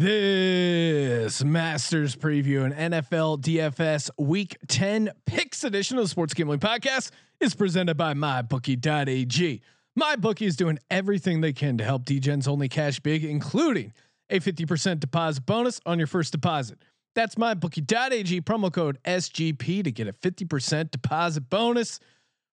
This Masters preview and NFL DFS Week 10 picks edition of the Sports Gambling Podcast is presented by MyBookie.ag. MyBookie is doing everything they can to help DGens only cash big, including a 50% deposit bonus on your first deposit. That's MyBookie.ag promo code SGP to get a 50% deposit bonus.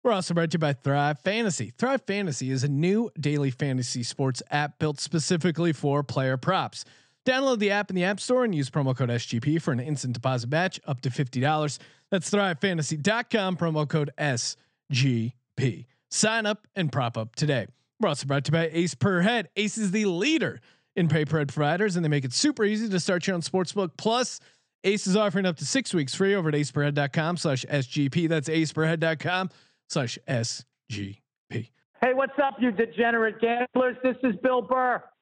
We're also brought to you by Thrive Fantasy. Thrive Fantasy is a new daily fantasy sports app built specifically for player props. Download the app in the App Store and use promo code SGP for an instant deposit match up to $50. That's thrivefantasy.com, promo code SGP. Sign up and prop up today. We're also brought to you by Ace Per Head. Ace is the leader in pay per head providers, and they make it super easy to start your own sportsbook. Plus, Ace is offering up to six weeks free over at aceperhead.com slash SGP. That's aceperhead.com slash SGP. Hey, what's up, you degenerate gamblers? This is Bill Burr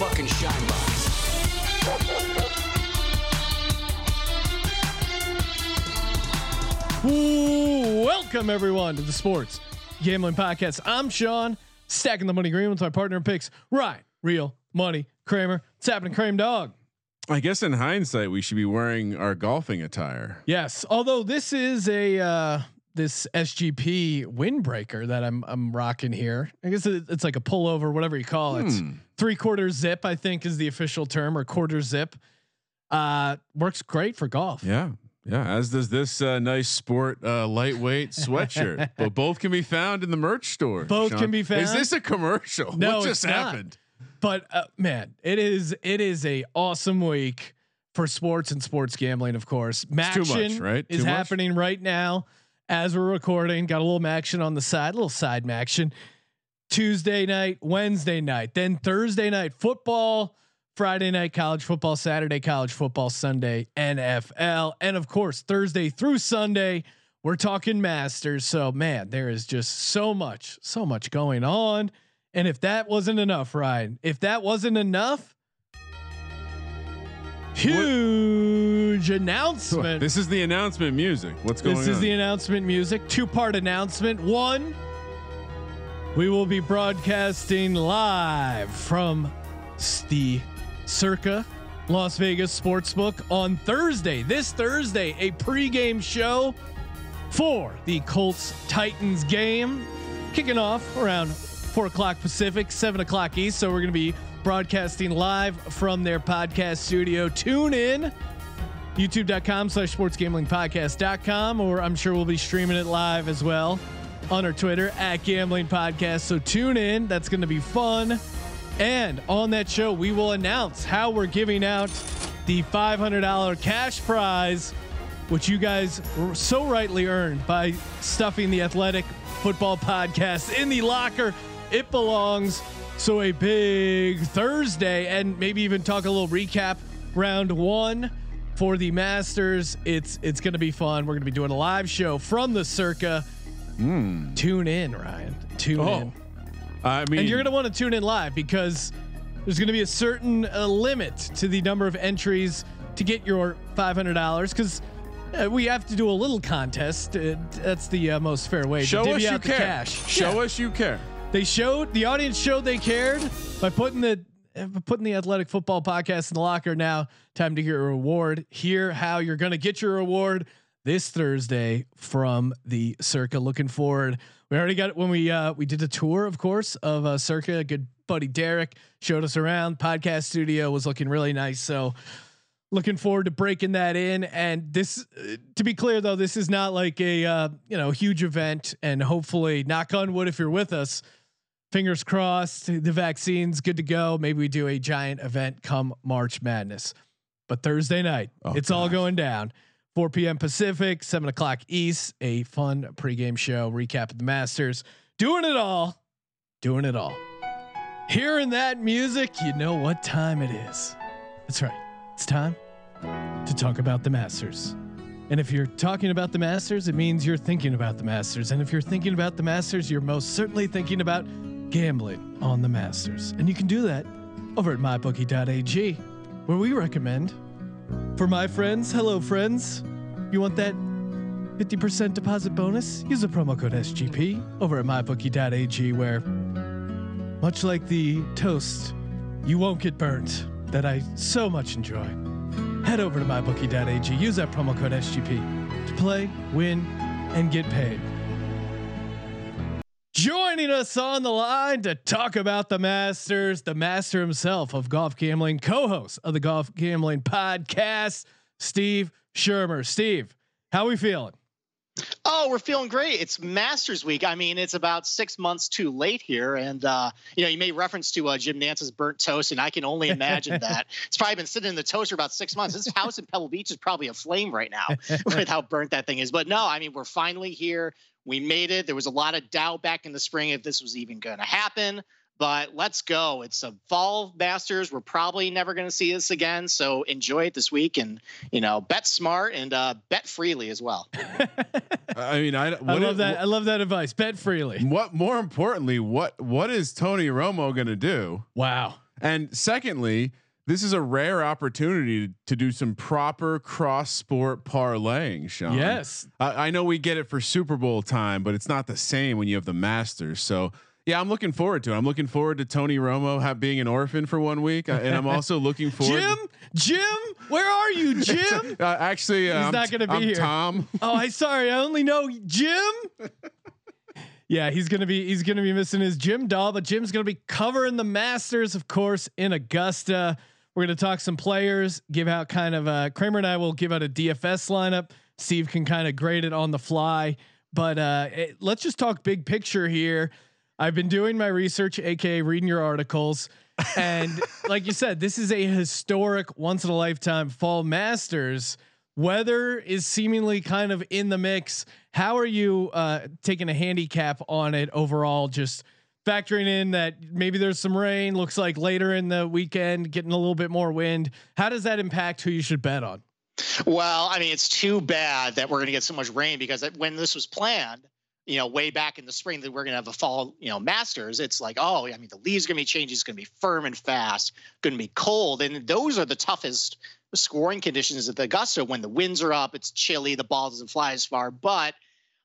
Fucking shine box. Ooh, welcome everyone to the Sports Gambling Podcast. I'm Sean, stacking the money green with my partner picks, Ryan, Real Money Kramer. What's happening, Kramer Dog? I guess in hindsight, we should be wearing our golfing attire. Yes, although this is a uh, this SGP windbreaker that I'm I'm rocking here. I guess it's like a pullover, whatever you call it. Hmm. Three quarter zip, I think, is the official term, or quarter zip. Uh, works great for golf. Yeah. Yeah. As does this uh, nice sport uh, lightweight sweatshirt. but both can be found in the merch store. Both Sean. can be found. Is this a commercial? No, what just it's not. happened? But uh, man, it is it is a awesome week for sports and sports gambling. Of course, too much, Maction right? is much? happening right now as we're recording. Got a little action on the side, a little side action. Tuesday night, Wednesday night, then Thursday night football, Friday night college football, Saturday college football, Sunday NFL, and of course Thursday through Sunday we're talking Masters. So man, there is just so much, so much going on. And if that wasn't enough, Ryan, if that wasn't enough, huge announcement. This is the announcement music. What's going This on? This is the announcement music. Two part announcement. One, we will be broadcasting live from the Circa Las Vegas Sportsbook on Thursday. This Thursday, a pregame show for the Colts Titans game, kicking off around four o'clock Pacific, seven o'clock East. So we're going to be broadcasting live from their podcast studio. Tune in youtube.com slash sports gambling podcast.com or i'm sure we'll be streaming it live as well on our twitter at gambling podcast. So tune in that's going to be fun. And on that show we will announce how we're giving out the $500 cash prize which you guys so rightly earned by stuffing the athletic football podcast in the locker. It belongs so a big thursday and maybe even talk a little recap round one for the Masters. It's it's going to be fun. We're going to be doing a live show from the Circa. Tune in, Ryan. Tune. Oh, in, I mean, and you're going to want to tune in live because there's going to be a certain uh, limit to the number of entries to get your $500 because. Uh, we have to do a little contest. Uh, that's the uh, most fair way show to us divvy you the care. cash. Show Yeah. us you care. They showed the audience showed they cared by putting the putting the athletic football podcast in the locker. Now, time to get your reward. Hear how you're going to get your reward this Thursday from the Circa. Looking forward. We already got it when we uh, we did a tour, of course, of uh, Circa. Good buddy Derek showed us around. Podcast studio was looking really nice. So. Looking forward to breaking that in, and this, uh, to be clear though, this is not like a uh, you know huge event, and hopefully, knock on wood, if you're with us, fingers crossed the vaccine's good to go. Maybe we do a giant event come march madness. But thursday night Oh, it's all going down. 4 p.m pacific 7 o'clock east a fun pregame show recap of the masters. Doing it all. Doing it all. Hearing that music you know what time it is. That's right. It's time to talk about the Masters. And if you're talking about the Masters, it means you're thinking about the Masters. And if you're thinking about the Masters, you're most certainly thinking about gambling on the Masters. And you can do that over at mybookie.ag, where we recommend for my friends, hello friends, you want that 50% deposit bonus? Use the promo code SGP over at mybookie.ag, where much like the toast, you won't get burnt that I so much enjoy. Head over to mybookie.ag, use that promo code SGP to play, win, and get paid. Joining us on the line to talk about the Masters, the master himself of golf gambling, co-host of the Golf Gambling Podcast, Steve Shermer. Steve, how we feeling? Oh, we're feeling great. It's Masters Week. I mean, it's about six months too late here, and uh, you know, you made reference to uh, Jim Nantz's burnt toast, and I can only imagine that it's probably been sitting in the toaster about six months. This house in Pebble Beach is probably aflame right now with how burnt that thing is. But no, I mean, we're finally here. We made it. There was a lot of doubt back in the spring if this was even going to happen. But let's go. It's a fall Masters. We're probably never going to see this again. So enjoy it this week, and you know, bet smart and uh, bet freely as well. I mean, I, I love is- that. I love that advice. Bet freely. What more importantly, what what is Tony Romo going to do? Wow. And secondly, this is a rare opportunity to do some proper cross sport parlaying, Sean. Yes. I, I know we get it for Super Bowl time, but it's not the same when you have the Masters. So yeah, I'm looking forward to it. I'm looking forward to Tony Romo have, being an orphan for one week, uh, and I'm also looking forward. Jim, Jim, where are you, Jim? uh, actually, uh, He's I'm not gonna be I'm here. Tom. oh, I sorry. I only know Jim. Yeah, he's gonna be he's gonna be missing his Jim doll, but Jim's gonna be covering the Masters, of course, in Augusta. We're gonna talk some players, give out kind of uh Kramer and I will give out a DFS lineup. Steve can kind of grade it on the fly, but uh it- let's just talk big picture here. I've been doing my research, aka reading your articles, and like you said, this is a historic, once in a lifetime fall Masters. Weather is seemingly kind of in the mix. How are you uh, taking a handicap on it overall? Just factoring in that maybe there's some rain. Looks like later in the weekend, getting a little bit more wind. How does that impact who you should bet on? Well, I mean, it's too bad that we're going to get so much rain because when this was planned, you know, way back in the spring that we're going to have a fall, you know, Masters, it's like, oh, I mean, the leaves going to be changing. It's going to be firm and fast, going to be cold. And those are the toughest scoring conditions at the Augusta when the winds are up, it's chilly, the ball doesn't fly as far. But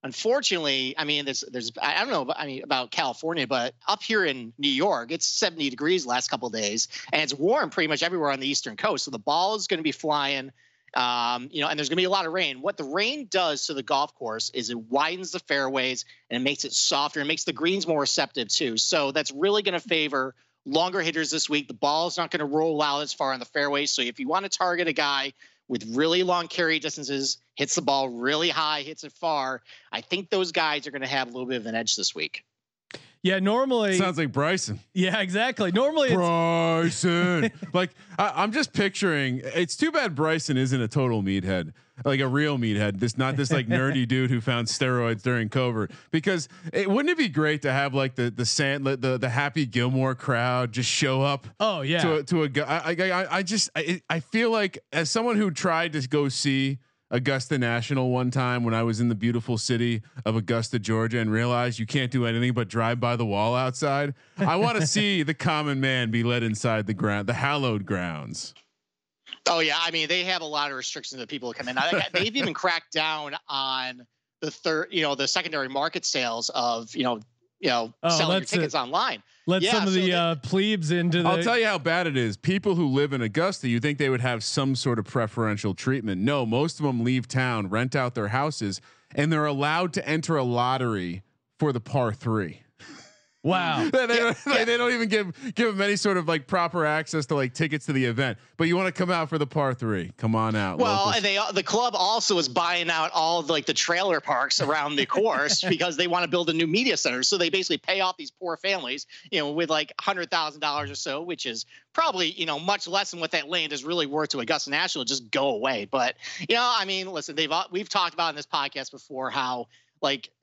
unfortunately, I mean, there's, there's, I don't know, I mean, about California, but up here in New York, it's 70 degrees last couple of days and it's warm pretty much everywhere on the Eastern coast. So the ball is going to be flying um, you know, and there's going to be a lot of rain. What the rain does to the golf course is it widens the fairways and it makes it softer. It makes the greens more receptive too. So that's really going to favor longer hitters this week. The ball is not going to roll out as far on the fairway. So if you want to target a guy with really long carry distances, hits the ball really high, hits it far, I think those guys are going to have a little bit of an edge this week. Yeah, normally. Sounds like Bryson. yeah, exactly. Normally, it's, Bryson. like I, I'm just picturing. It's too bad Bryson isn't a total meathead, like a real meathead. This not this like nerdy dude who found steroids during COVID. Because it wouldn't it be great to have like the the sand the the Happy Gilmore crowd just show up. oh yeah, To a, to a guy, I, I, I- I just I, I feel like as someone who tried to go see Augusta National one time when I was in the beautiful city of Augusta, Georgia, and realized you can't do anything but drive by the wall outside. I want to see the common man be led inside the ground, the hallowed grounds. Oh yeah, I mean they have a lot of restrictions that people come in. I- They've even cracked down on the third, you know, the secondary market sales of you know, you know, Oh, selling your that's it. tickets online. Let yeah, some of so the they- uh, plebes into the. I'll tell you how bad it is. People who live in Augusta, you think they would have some sort of preferential treatment. No, most of them leave town, rent out their houses, and they're allowed to enter a lottery for the par three. Wow. they, they don't, like, they don't even give give them any sort of like proper access to like tickets to the event. But you want to come out for the par three? Come on out. Well, locals. and they the club also is buying out all of like the trailer parks around the course because they want to build a new media center. So they basically pay off these poor families, you know, with like hundred thousand dollars or so, which is probably you know much less than what that land is really worth to Augusta National. Just go away. But you know, I mean, listen, they've we've talked about in this podcast before how like the-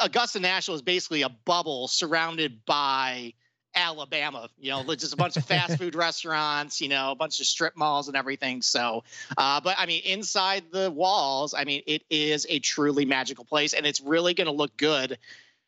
Augusta National is basically a bubble surrounded by Alabama. You know, just a bunch of fast food restaurants. You know, a bunch of strip malls and everything. So, uh, but I mean, inside the walls, I mean, it is a truly magical place, and it's really going to look good.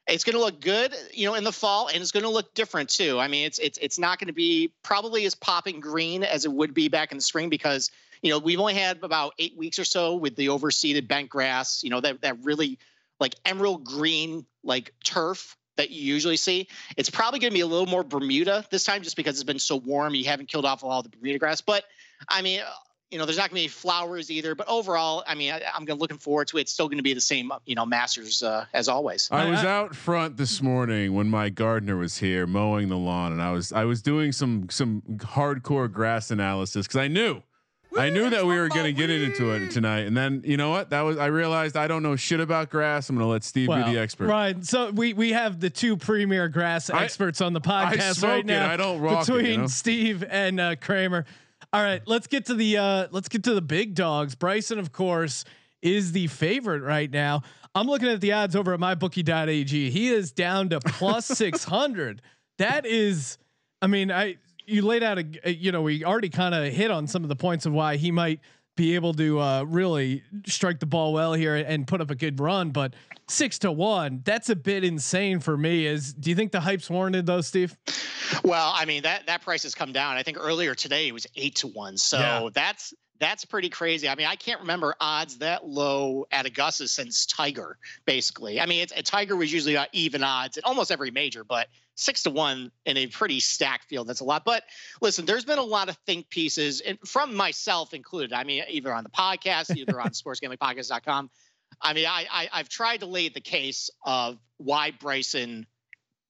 It's going to look good, you know, in the fall, and it's going to look different too. I mean, it's it's it's not going to be probably as popping green as it would be back in the spring because you know we've only had about eight weeks or so with the overseeded bent grass. You know that that really like emerald green like turf that you usually see. It's probably going to be a little more Bermuda this time just because it's been so warm. You haven't killed off all the Bermuda grass. But I mean, uh, you know, there's not going to be flowers either. But overall, I mean, I, I'm gonna looking forward to it. It's still going to be the same, you know, Masters uh, as always. I was out front this morning when my gardener was here mowing the lawn, and I was I was doing some some hardcore grass analysis because I knew I knew that we were going to get into it tonight, and then you know what? That was I realized I don't know shit about grass. I'm going to let Steve Well, be the expert. Right. So we we have the two premier grass I- experts on the podcast smoke right it, now. I don't rock it, between you know? Steve and uh, Kramer. All right, let's get to the uh, let's get to the big dogs. Bryson, of course, is the favorite right now. I'm looking at the odds over at mybookie.ag. He is down to plus 600. That is, I mean, I you laid out a, a- you know we already kind of hit on some of the points of why he might be able to uh, really strike the ball well here and put up a good run, but six to one, that's a bit insane for me. Is do you think the hype's warranted though, Steve? Well, I mean that that price has come down. I think earlier today it was eight to one. So Yeah. that's that's pretty crazy. I mean, I can't remember odds that low at Augusta since Tiger. Basically, I mean, it's, a Tiger was usually uh, even odds at almost every major, but six to one in a pretty stacked field. That's a lot. But listen, there's been a lot of think pieces and from myself included. I mean, either on the podcast, either on sportsgamblingpodcast.com. I mean, I, I I've tried to lay the case of why Bryson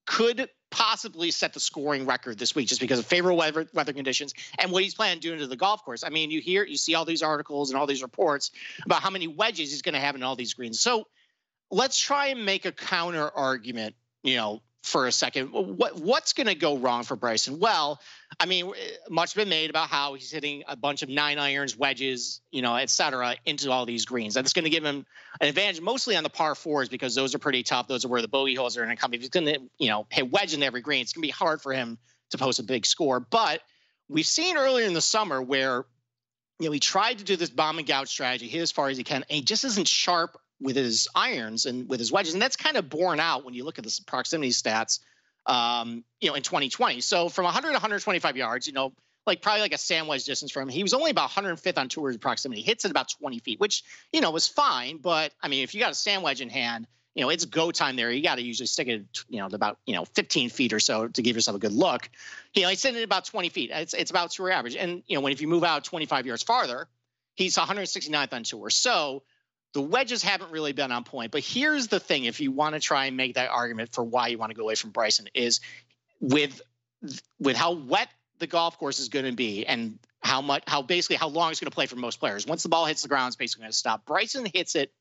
could possibly set the scoring record this week just because of favorable weather, weather conditions and what he's planning on doing to the golf course. I mean, you hear, you see all these articles and all these reports about how many wedges he's going to have in all these greens. So let's try and make a counter argument, you know, for a second. What what's going to go wrong for Bryson? Well, I mean, much has been made about how he's hitting a bunch of nine irons, wedges, you know, et cetera, into all these greens. That's going to give him an advantage mostly on the par fours because those are pretty tough. Those are where the bogey holes are going to come. If he's going to, you know, hit wedge in every green, it's going to be hard for him to post a big score. But we've seen earlier in the summer where, you know, he tried to do this bomb and gouge strategy, hit as far as he can, and he just isn't sharp with his irons and with his wedges. And that's kind of borne out when you look at the proximity stats, um, you know, in 2020. So from 100 to 125 yards, you know, like probably like a sandwich distance from him. He was only about 105th on tour proximity. Hits at about 20 feet, which you know was fine. But I mean, if you got a sandwich in hand, you know it's go time there. You got to usually stick it, you know, to about you know 15 feet or so to give yourself a good look. You know, he's sitting at about 20 feet. It's it's about tour average. And you know, when if you move out 25 yards farther, he's 169th on tour. So the wedges haven't really been on point. But here's the thing: if you want to try and make that argument for why you want to go away from Bryson, is with with how wet the golf course is going to be and how much how basically how long it's going to play for most players. Once the ball hits the ground, it's basically going to stop. Bryson hits it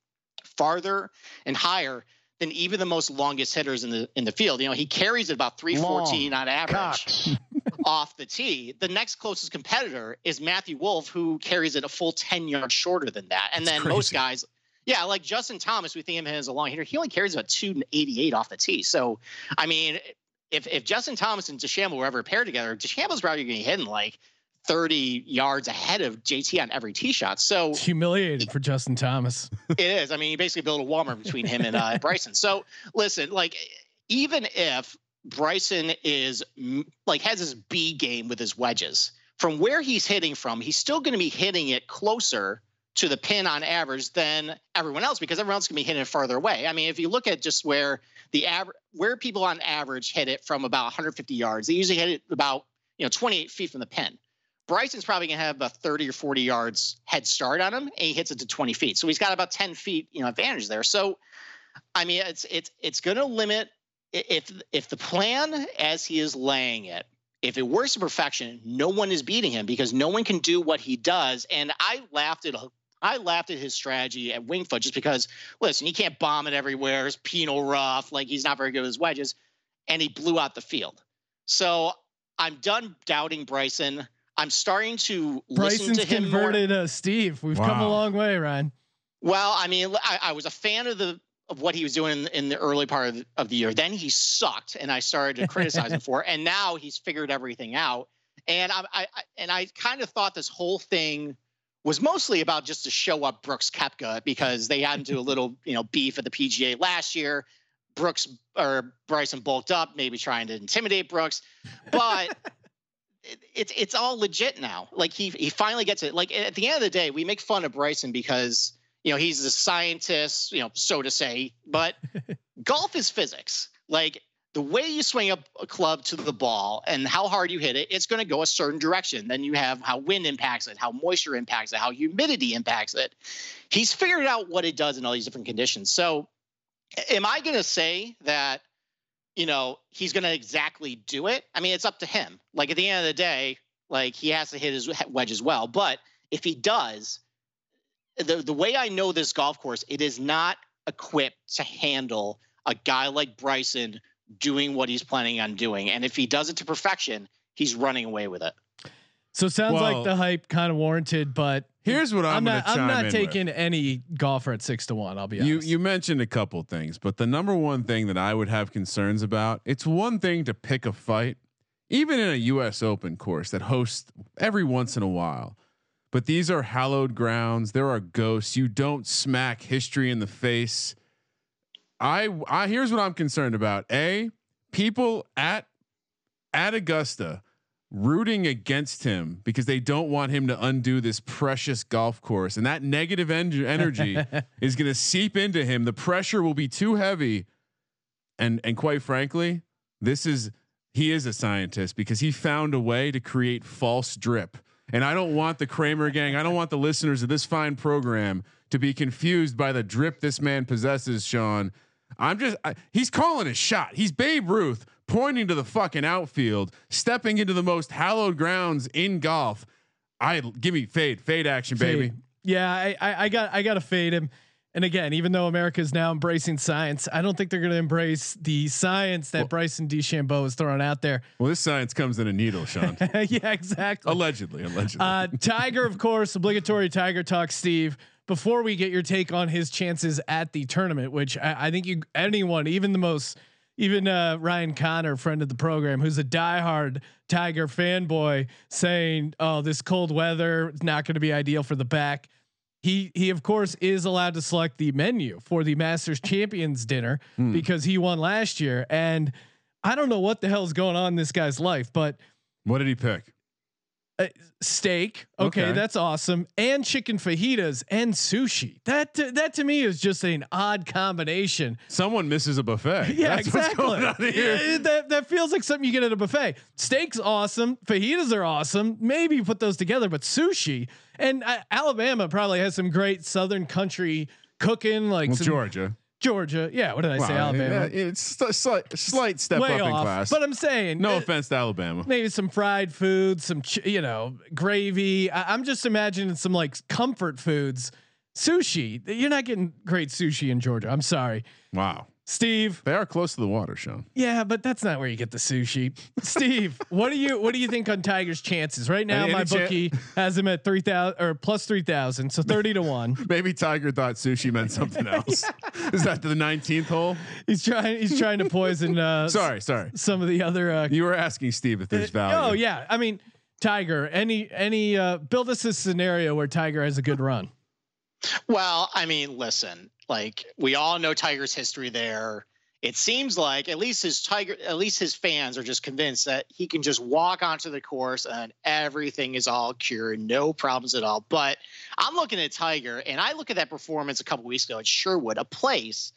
farther and higher than even the most longest hitters in the in the field. You know, he carries it about 314 on average off the tee. The next closest competitor is Matthew Wolff, who carries it a full 10 yards shorter than that. And That's then most guys, yeah, like Justin Thomas, we think of him as a long hitter. He only carries about 288 off the tee. So, I mean, if if Justin Thomas and DeChambeau were ever paired together, DeChambeau's probably going to be hitting like 30 yards ahead of JT on every tee shot. So It's humiliated for Justin Thomas. it is. I mean, you basically build a Walmart between him and uh, Bryson. So listen, like even if Bryson is like has his B game with his wedges, from where he's hitting from, he's still going to be hitting it closer to the pin on average than everyone else because everyone else can be hitting it farther away. I mean, if you look at just where the average, where people on average hit it from about 150 yards, they usually hit it about you know 28 feet from the pin. Bryson's probably to have a 30 or 40 yards head start on him, and he hits it to 20 feet. So he's got about 10 feet, you know, advantage there. So, I mean, it's it's it's to limit if if the plan as he is laying it, if it works to perfection, no one is beating him because no one can do what he does. And I laughed at I laughed at his strategy at Wingfoot just because, listen, he can't bomb it everywhere. It's penal rough, like he's not very good with his wedges, and he blew out the field. So I'm done doubting Bryson. I'm starting to listen Bryson's to him more. converted uh, Steve. We've come a long way, Ryan. Well, I mean, I, I was a fan of the of what he was doing in, in the early part of the, of the year. Then he sucked, and I started to criticize him for it. And now he's figured everything out. And I, I, I and I kind of thought this whole thing was mostly about just to show up Brooks Koepka because they had into a little, you know, beef at the PGA last year. Brooks or Bryson bulked up, maybe trying to intimidate Brooks, but it, it's it's all legit now. Like he he finally gets it. Like at the end of the day, we make fun of Bryson because you know he's a scientist, you know, so to say. But golf is physics. Like the way you swing up a club to the ball and how hard you hit it, it's going to go a certain direction. Then you have how wind impacts it, how moisture impacts it, how humidity impacts it. He's figured out what it does in all these different conditions. So, am I going to say that, you know, he's going to exactly do it? I mean, it's up to him. Like at the end of the day, like he has to hit his wedge as well. But if he does, the the way I know this golf course, it is not equipped to handle a guy like Bryson doing what he's planning on doing. And if he does it to perfection, he's running away with it. So sounds Well- like the hype kind of warranted, but Here's what I'm, I'm, gonna not. I'm not in with. taking any golfer at six to one. I'll be You you mentioned a couple things, but the number one thing that I would have concerns about, it's one thing to pick a fight, even in a US Open course that hosts every once in a while. But these are hallowed grounds. There are ghosts. You don't smack history in the face. I I here's what I'm concerned about. A people at at Augusta rooting against him because they don't want him to undo this precious golf course and that negative en- energy is going to seep into him the pressure will be too heavy and and quite frankly this is he is a scientist because he found a way to create false drip and I don't want the Kramer gang I don't want the listeners of this fine program to be confused by the drip this man possesses Sean I'm just I, he's calling his shot he's Babe Ruth pointing to the fucking outfield, stepping into the most hallowed grounds in golf. I give me fade, fade action, baby. Yeah, I, I, I got I got to fade him. And again, even though America is now embracing science, I don't think they're going to embrace the science that Bryson DeChambeau is throwing out there. Well, this science comes in a needle, Sean. yeah, exactly. allegedly, allegedly. Uh, Tiger, of course, obligatory Tiger talk, Steve. Before we get your take on his chances at the tournament, which I, I think you anyone, even the most, even uh, Ryan Connor, friend of the program, who's a diehard Tiger fanboy, saying, "Oh, this cold weather is not going to be ideal for the back." He he of course is allowed to select the menu for the Masters Champions dinner because he won last year, and I don't know what the hell's going on in this guy's life, but what did he pick? Uh, steak. Okay, Okay. that's awesome. And chicken fajitas and sushi. That to, that to me is just an odd combination. Someone misses a buffet. Yeah, That's exactly. What's going on here. Yeah, that that feels like something you get at a buffet. Steak's awesome. Fajitas are awesome. Maybe you put those together, but sushi and uh, Alabama probably has some great Southern country cooking, like Well, some- Georgia. Georgia. Yeah, what did I say? Alabama. yeah, it's a slight, slight step Way up in class. But I'm saying, no uh, offense to Alabama. maybe some fried food, some ch- you know gravy. I- I'm just imagining some like comfort foods, sushi. You're not getting great sushi in Georgia. I'm sorry, Wow, Steve. they are close to the water, Sean. Yeah, but that's not where you get the sushi. Steve, what do you what do you think on Tiger's chances right now? Any My chan- bookie has him at three thousand or plus three thousand, so thirty to one. Maybe Tiger thought sushi meant something else. Is that the 19th hole? He's trying he's trying to poison. Uh, Sorry, sorry. some of the other uh, You were asking Steve if there's value. Oh yeah, I mean Tiger. Any any uh, build us a scenario where Tiger has a good run. Well, I mean, listen, like we all know Tiger's history there. It seems like at least his Tiger, at least his fans are just convinced that he can just walk onto the course and everything is all cured, no problems at all. But I'm looking at Tiger and I look at that performance a couple weeks ago at Sherwood, a place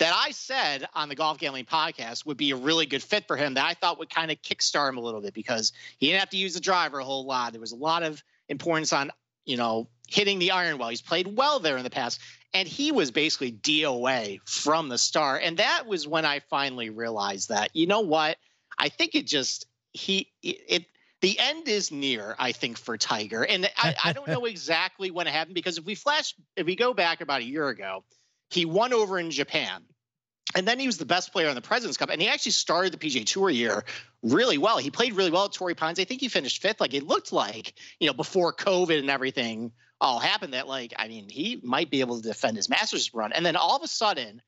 that I said on the Golf Gambling podcast would be a really good fit for him that I thought would kind of kickstart him a little bit because he didn't have to use the driver a whole lot. There was a lot of importance on, you know, hitting the iron well. He's played well there in the past. And he was basically DOA from the start. And that was when I finally realized that, you know what? I think it just, he, it, it the end is near, I think, for Tiger. And I, I don't know exactly when it happened because if we flash, if we go back about a year ago, he won over in Japan. And then he was the best player on the President's Cup. And he actually started the PGA Tour year really well. He played really well at Torrey Pines. I think he finished fifth. Like it looked like, you know, before COVID and everything all happened, that like, I mean, he might be able to defend his Masters run. And then all of a sudden,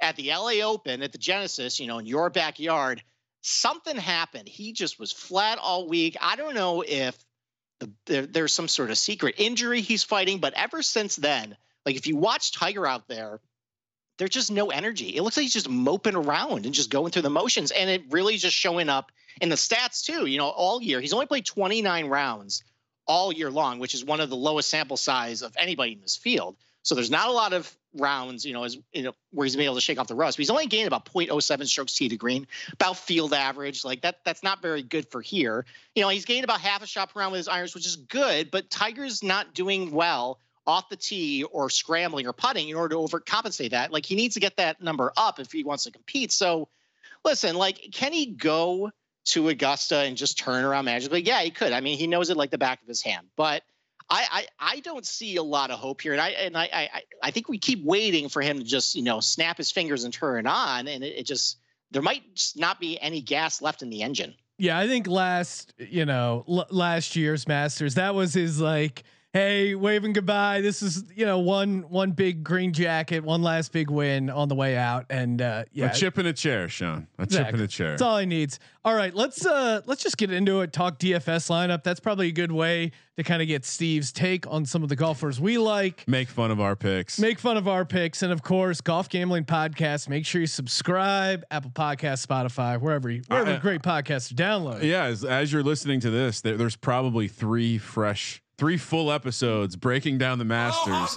at the LA Open at the Genesis, you know, in your backyard, something happened. He just was flat all week. I don't know if the, there, there's some sort of secret injury he's fighting, but ever since then, like if you watch Tiger out there, there's just no energy. It looks like he's just moping around and just going through the motions, and it really just showing up in the stats too. You know, all year he's only played 29 rounds all year long, which is one of the lowest sample size of anybody in this field. So there's not a lot of rounds, you know, as you know, where he's been able to shake off the rust. But he's only gained about 0.07 strokes tee to green, about field average. Like that, that's not very good for here. You know, he's gained about half a shot per round with his irons, which is good. But Tiger's not doing well off the tee or scrambling or putting in order to overcompensate that. Like he needs to get that number up if he wants to compete. So listen, like, can he go to Augusta and just turn around magically? Yeah, he could. I mean, he knows it like the back of his hand, but I, I, I don't see a lot of hope here, and I and I, I I think we keep waiting for him to just you know snap his fingers and turn on, and it, it just there might just not be any gas left in the engine. Yeah, I think last you know l- last year's Masters that was his like hey, waving goodbye. This is you know one one big green jacket, one last big win on the way out, and uh, yeah, a chip in a chair, Sean. A exactly. chip in a chair. That's all he needs. All right, let's uh let's just get into it. Talk DFS lineup. That's probably a good way to kind of get Steve's take on some of the golfers we like. Make fun of our picks. Make fun of our picks, and of course, golf gambling podcast. Make sure you subscribe, Apple Podcast, Spotify, wherever you, wherever Uh, great podcasts to download. Yeah, as, as you're listening to this, there, there's probably three fresh three full episodes breaking down the Masters,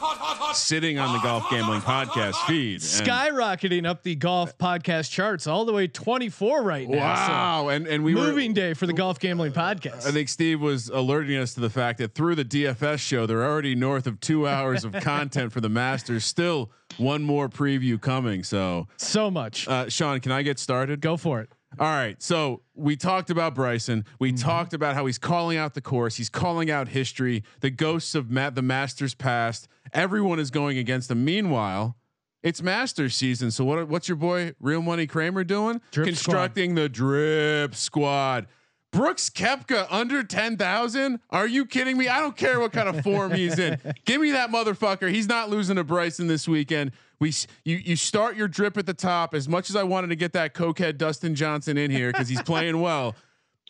sitting on the Golf Gambling Podcast feed, skyrocketing up the golf podcast charts all the way 24 right now. Wow, so and and we moving were, day for the Golf Gambling Podcast. I think Steve was alerting us to the fact that through the DFS show, they're already north of two hours of content for the Masters. Still one more preview coming. So so much. Uh, Sean, can I get started? Go for it. All right. So we talked about Bryson. We mm-hmm. talked about how he's calling out the course. He's calling out history, the ghosts of Matt, the Masters past. Everyone is going against him. Meanwhile, it's Masters season. So what? What's your boy Real Money Kramer doing? Drip Constructing squad. the drip squad. Brooks Koepka under 10,000? Are you kidding me? I don't care what kind of form he's in. Give me that motherfucker. He's not losing to Bryson this weekend. We you you start your drip at the top as much as I wanted to get that cokehead Dustin Johnson in here cuz he's playing well.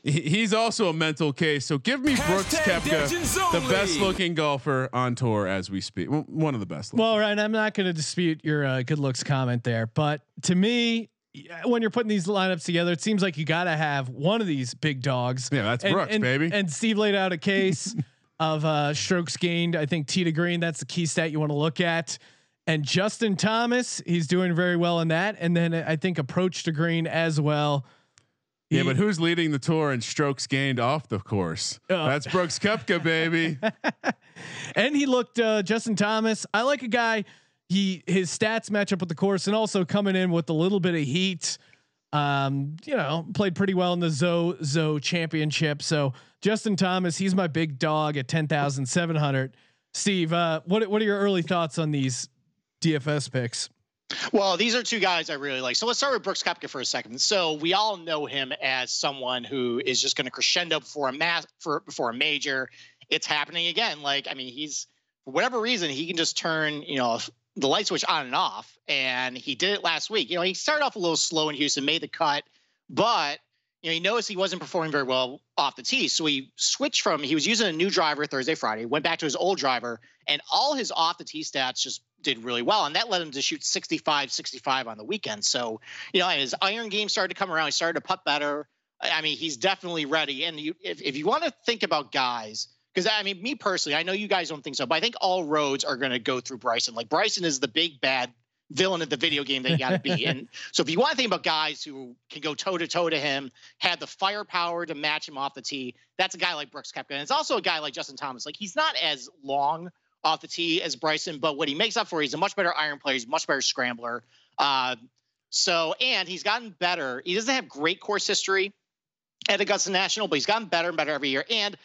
He's also a mental case. So give me Brooks Koepka, the best looking golfer on tour as we speak. One of the best. Well, Ryan, I'm not going to dispute your uh, good looks comment there, but to me, when you're putting these lineups together, it seems like you got to have one of these big dogs. Yeah, that's and, Brooks, and, baby. And Steve laid out a case of uh, strokes gained. I think tee to green. That's the key stat you want to look at. And Justin Thomas, he's doing very well in that. And then I think approach to green as well. He, yeah, but who's leading the tour in strokes gained off the course? Uh, That's Brooks Koepka, baby. and he looked uh, Justin Thomas. I like a guy. He his stats match up with the course, and also coming in with a little bit of heat. Um, you know, played pretty well in the Zozo Championship. So Justin Thomas, he's my big dog at ten thousand seven hundred. Steve, uh, what what are your early thoughts on these DFS picks? Well, these are two guys I really like. So let's start with Brooks Koepka for a second. So we all know him as someone who is just going to crescendo before a mass for before a major. It's happening again. Like I mean, he's for whatever reason he can just turn you know the light switch on and off, and he did it last week. You know, he started off a little slow in Houston, made the cut, but you know, he noticed he wasn't performing very well off the tee. So he switched from he was using a new driver Thursday, Friday, went back to his old driver, and all his off the tee stats just did really well. And that led him to shoot 65, 65 on the weekend. So, you know, his iron game started to come around. He started to putt better. I mean, he's definitely ready. And you, if, if you want to think about guys, because I mean, me personally, I know you guys don't think so, but I think all roads are going to go through Bryson. Like Bryson is the big bad villain of the video game that you got to be. and so if you want to think about guys who can go toe to toe to him, have the firepower to match him off the tee, that's a guy like Brooks Koepka. And it's also a guy like Justin Thomas. Like he's not as long off the tee as Bryson, but what he makes up for, he's a much better iron player. He's a much better scrambler. Uh, so, and he's gotten better. He doesn't have great course history at Augusta National, but he's gotten better and better every year. And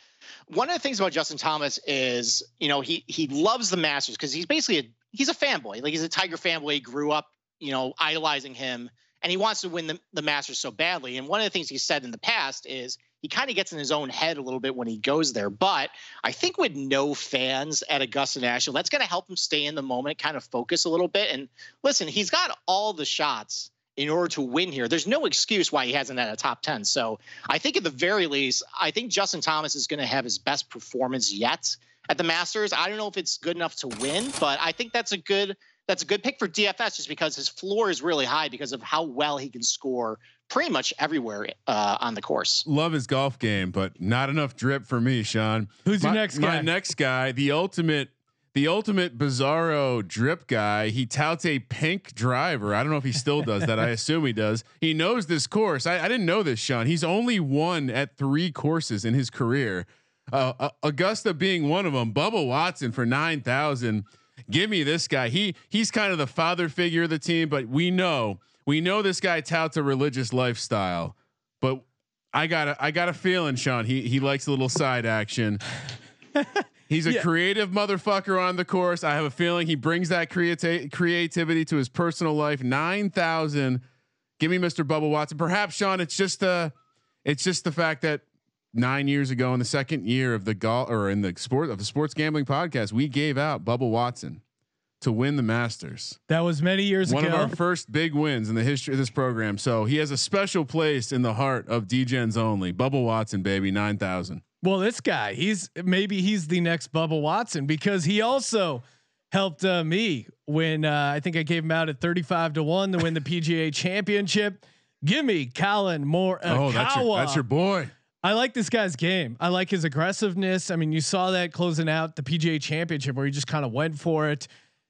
one of the things about Justin Thomas is, you know, he he loves the Masters because he's basically a he's a fanboy. Like he's a Tiger fanboy. He grew up, you know, idolizing him, and he wants to win the, the Masters so badly. And one of the things he said in the past is he kind of gets in his own head a little bit when he goes there. But I think with no fans at Augusta National, that's going to help him stay in the moment, kind of focus a little bit. And listen, he's got all the shots in order to win here. There's no excuse why he hasn't had a top 10. So I think at the very least, I think Justin Thomas is going to have his best performance yet at the Masters. I don't know if it's good enough to win, but I think that's a good that's a good pick for DFS just because his floor is really high because of how well he can score pretty much everywhere uh, on the course. Love his golf game, but not enough drip for me, Sean. Who's my, your next guy? My next guy, the ultimate, the ultimate bizarro drip guy. He touts a pink driver. I don't know if he still does that. I assume he does. He knows this course. I, I didn't know this, Sean. He's only won at three courses in his career. Uh, uh, Augusta being one of them. Bubba Watson for nine thousand. Give me this guy. He he's kind of the father figure of the team, but we know we know this guy touts a religious lifestyle. But I got a I got a feeling, Sean. He he likes a little side action. He's a Yeah. creative motherfucker on the course. I have a feeling he brings that creati- creativity to his personal life. Nine thousand. Give me Mr. Bubba Watson. Perhaps Sean. It's just uh it's just the fact that nine years ago in the second year of the golf or in the sport of the sports gambling podcast, we gave out Bubba Watson to win the Masters. That was many years One ago. One of our first big wins in the history of this program. So he has a special place in the heart of DGens only. Bubba Watson, baby, nine thousand. Well, this guy, he's maybe he's the next Bubba Watson because he also helped uh, me when uh, I think I gave him out at 35 to 1 to win the PGA championship. Give me Colin Moore. Oh, that's your, that's your boy. I like this guy's game. I like his aggressiveness. I mean, you saw that closing out the PGA championship where he just kind of went for it.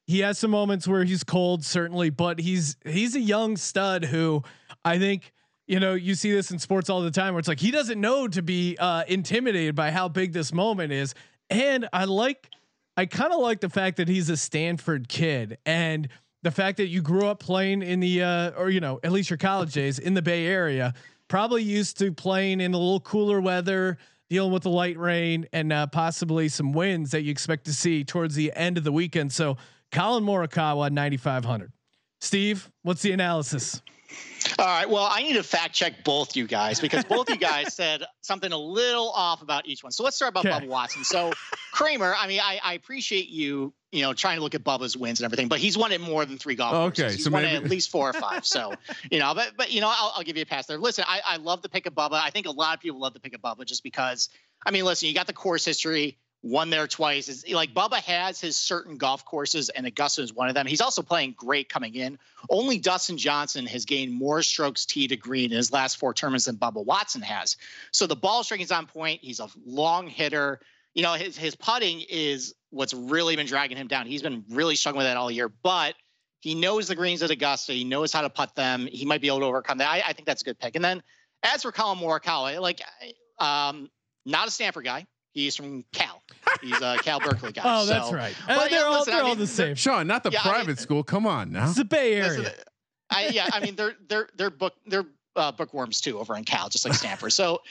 He has some moments where he's cold, certainly, but he's he's a young stud who I think you know you see this in sports all the time where it's like he doesn't know to be uh, intimidated by how big this moment is. And I like, I kind of like the fact that he's a Stanford kid and the fact that you grew up playing in the uh, or you know at least your college days in the Bay Area, probably used to playing in a little cooler weather, dealing with the light rain and uh, possibly some winds that you expect to see towards the end of the weekend. So Collin Morikawa, 9,500. Steve, what's the analysis? All right. Well, I need to fact check both you guys because both you guys said something a little off about each one. So let's start about Okay. Bubba Watson. So Kramer, I mean, I, I appreciate you, you know, trying to look at Bubba's wins and everything, but he's won it more than three golf Okay, courses. He's so won maybe- at least four or five. So, you know, but but you know, I'll, I'll give you a pass there. Listen, I, I love the pick of Bubba. I think a lot of people love the pick of Bubba just because. I mean, listen, you got the course history. Won there twice. Is like Bubba has his certain golf courses, and Augusta is one of them. He's also playing great coming in. Only Dustin Johnson has gained more strokes tee to green in his last four tournaments than Bubba Watson has. So the ball striking is on point. He's a long hitter. You know, his his putting is what's really been dragging him down. He's been really struggling with that all year, but he knows the greens at Augusta. He knows how to putt them. He might be able to overcome that. I, I think that's a good pick. And then as for Collin Morikawa, like, um, not a Stanford guy. He's from Cal. He's a Cal Berkeley guy. Oh, that's So- right. Well, Uh, they're all, listen, they're all mean, the same. Sean, not the Yeah, I private mean- school. Come on now. It's the Bay Area. Listen, I, yeah, I mean they're they're they're book they're uh, bookworms too over in Cal, just like Stanford. So,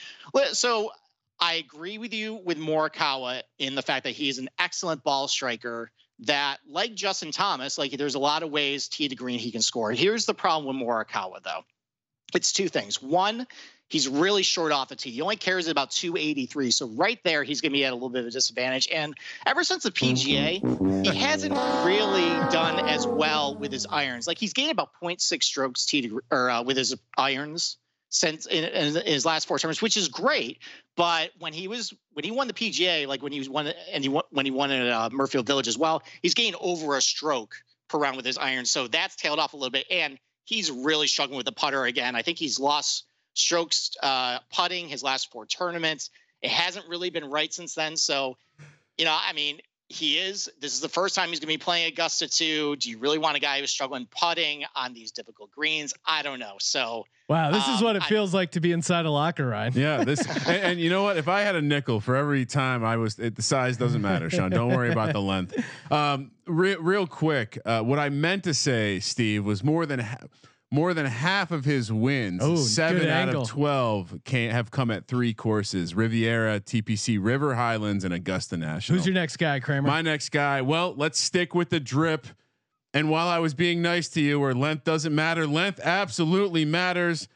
so I agree with you with Morikawa in the fact that he's an excellent ball striker. That, like Justin Thomas, like there's a lot of ways tee to green he can score. Here's the problem with Morikawa though. It's two things. One, he's really short off the tee. He only carries about 283. So right there, he's going to be at a little bit of a disadvantage. And ever since the PGA, he hasn't really done as well with his irons. Like he's gained about 0.6 strokes tee to, or uh, with his irons since in, in his last four tournaments, which is great. But when he was when he won the PGA, like when he was won and he won, when he won at uh, Muirfield Village as well, he's gained over a stroke per round with his irons. So that's tailed off a little bit, and he's really struggling with the putter again. I think he's lost strokes uh, putting his last four tournaments. It hasn't really been right since then. So, you know, I mean, he is. This is the first time he's going to be playing Augusta too. Do you really want a guy who's struggling putting on these difficult greens? I don't know. So, Wow, this is Um, what it I- feels like to be inside a locker, Ryan. Yeah, this and, and you know what? If I had a nickel for every time I was, it, the size doesn't matter, Sean. Don't worry about the length. Um, re- real quick, uh, what I meant to say, Steve, was more than ha- more than half of his wins, Oh, seven out angle. of twelve, can have come at three courses: Riviera, TPC, River Highlands, and Augusta National. Who's your next guy, Kramer? My next guy. Well, let's stick with the drip. And while I was being nice to you, where length doesn't matter, length absolutely matters.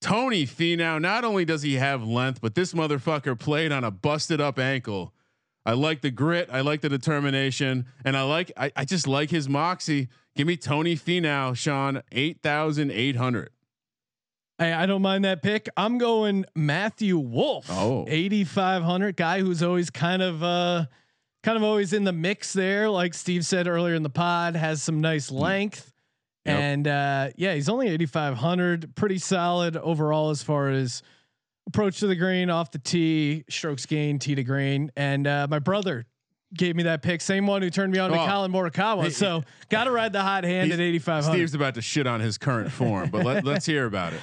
Tony Finau. Not only does he have length, but this motherfucker played on a busted up ankle. I like the grit. I like the determination, and I like. I, I just like his moxie. Give me Tony Finau, Sean. Eight thousand eight hundred. Hey, I don't mind that pick. I'm going Matthew Wolff. Oh. 8500 guy who's always kind of uh kind of always in the mix there like Steve said earlier in the pod has some nice length. Yep. And uh yeah, he's only 8500, pretty solid overall as far as approach to the green, off the tee, strokes gained, tee to green. And uh my brother gave me that pick, same one who turned me on to Oh. Collin Morikawa. So, got to ride the hot hand at He's- 8500. Steve's about to shit on his current form, but let, let's hear about it.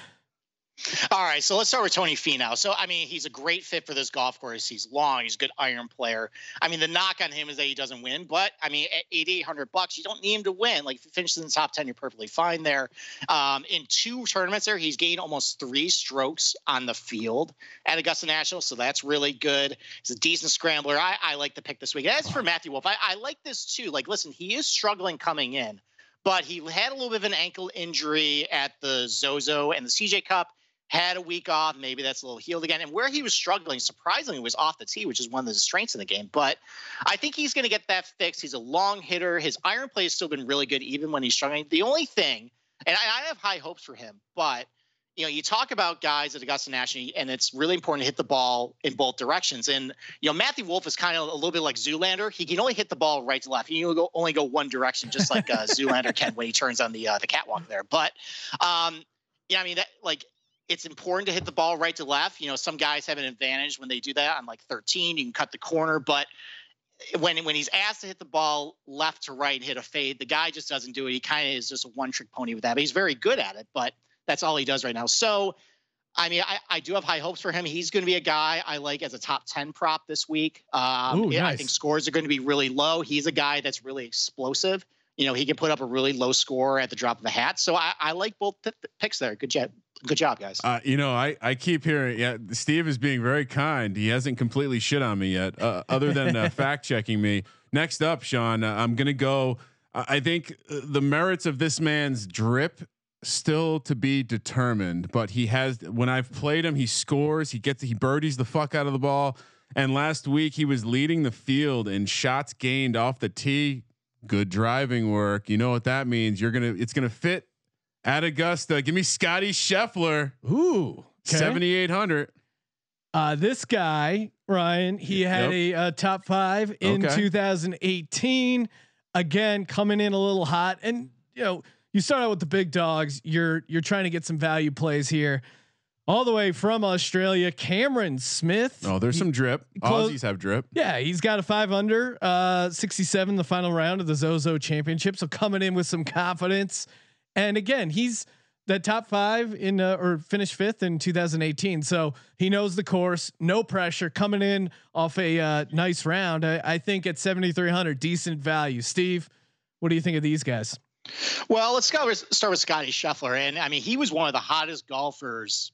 All right, so let's start with Tony Finau. So, I mean, he's a great fit for this golf course. He's long. He's a good iron player. I mean, the knock on him is that he doesn't win, but I mean, at 8,800 bucks, you don't need him to win. Like, if he finishes in the top 10, you're perfectly fine there. Um, in two tournaments there, he's gained almost three strokes on the field at Augusta National, so that's really good. He's a decent scrambler. I, I like the pick this week. As for Matthew Wolff, I, I like this too. Like, listen, he is struggling coming in, but he had a little bit of an ankle injury at the Zozo and the CJ Cup had a week off. Maybe that's a little healed again. And where he was struggling, surprisingly, was off the tee, which is one of the strengths in the game. But I think he's going to get that fixed. He's a long hitter. His iron play has still been really good, even when he's struggling. The only thing, and I, I have high hopes for him, but you know, you talk about guys at Augusta National, and it's really important to hit the ball in both directions. And you know, Matthew Wolff is kind of a little bit like Zoolander. He can only hit the ball right to left. He can only go, only go one direction, just like uh, Zoolander can when he turns on the uh, the catwalk there. But um, yeah, I mean that like it's important to hit the ball right to left. You know, some guys have an advantage when they do that on like 13. You can cut the corner, but when when he's asked to hit the ball left to right and hit a fade, the guy just doesn't do it. He kind of is just a one trick pony with that. But he's very good at it, but that's all he does right now. So, I mean, I, I do have high hopes for him. He's going to be a guy I like as a top 10 prop this week. Um, Ooh, yeah, I think scores are going to be really low. He's a guy that's really explosive. You know, he can put up a really low score at the drop of a hat. So I, I like both p- picks there. Good job. Good job, guys. Uh, you know, I, I keep hearing, yeah, Steve is being very kind. He hasn't completely shit on me yet, uh, other than uh, fact checking me. Next up, Sean, uh, I'm going to go. I think uh, the merits of this man's drip still to be determined, but he has, when I've played him, he scores, he gets, he birdies the fuck out of the ball. And last week he was leading the field in shots gained off the tee. Good driving work. You know what that means. You're going to, it's going to fit at Augusta. Give me Scotty Scheffler. Ooh. okay. 7,800. Uh, this guy, Ryan, he had Yep. a uh, top five in Okay. 2018. Again, coming in a little hot, and you know, you start out with the big dogs. You're you're trying to get some value plays here, all the way from Australia. Cameron Smith. Oh, there's He- some drip. close- Aussies have drip. Yeah, he's got a five under, uh, 67 the final round of the Zozo Championship. So coming in with some confidence, and again, he's that top five in uh, or finished fifth in 2018. So he knows the course, no pressure, coming in off a uh, nice round. I, I think at 7,300, decent value. Steve, what do you think of these guys? Well, let's start with Scotty Scheffler. And I mean, he was one of the hottest golfers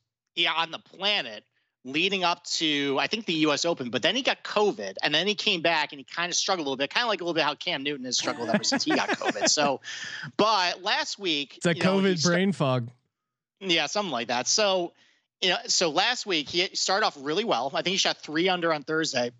on the planet leading up to, I think, the U.S. Open. But then he got COVID, and then he came back and he kind of struggled a little bit, kind of like a little bit how Cam Newton has struggled ever since he got COVID. So, but last week, It's a you know, COVID brain fog. yeah, something like that. So, you know, so last week he started off really well. I think he shot three under on Thursday.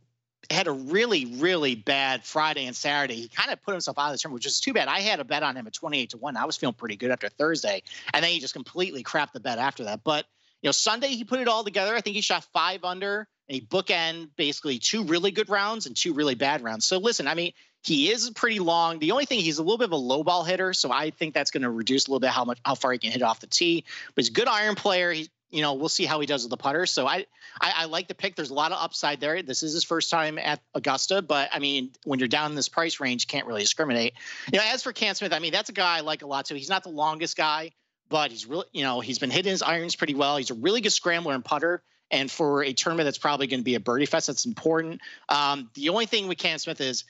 Had a really, really bad Friday and Saturday. He kind of put himself out of the tournament, which is too bad. I had a bet on him at 28 to 1. I was feeling pretty good after Thursday. And then he just completely crapped the bet after that. But, you know, Sunday he put it all together. I think he shot five under and he bookend basically two really good rounds and two really bad rounds. So listen, I mean, he is pretty long. The only thing he's a little bit of a low ball hitter, so I think that's going to reduce a little bit how much how far he can hit off the tee. But he's a good iron player. He, you know, we'll see how he does with the putter. So I, I, I like the pick. There's a lot of upside there. This is his first time at Augusta, but I mean, when you're down in this price range, you can't really discriminate. You know, as for Cam Smith, I mean, that's a guy I like a lot too. He's not the longest guy, but he's really, you know, he's been hitting his irons pretty well. He's a really good scrambler and putter. And for a tournament that's probably going to be a birdie fest, that's important. Um, the only thing with Cam Smith is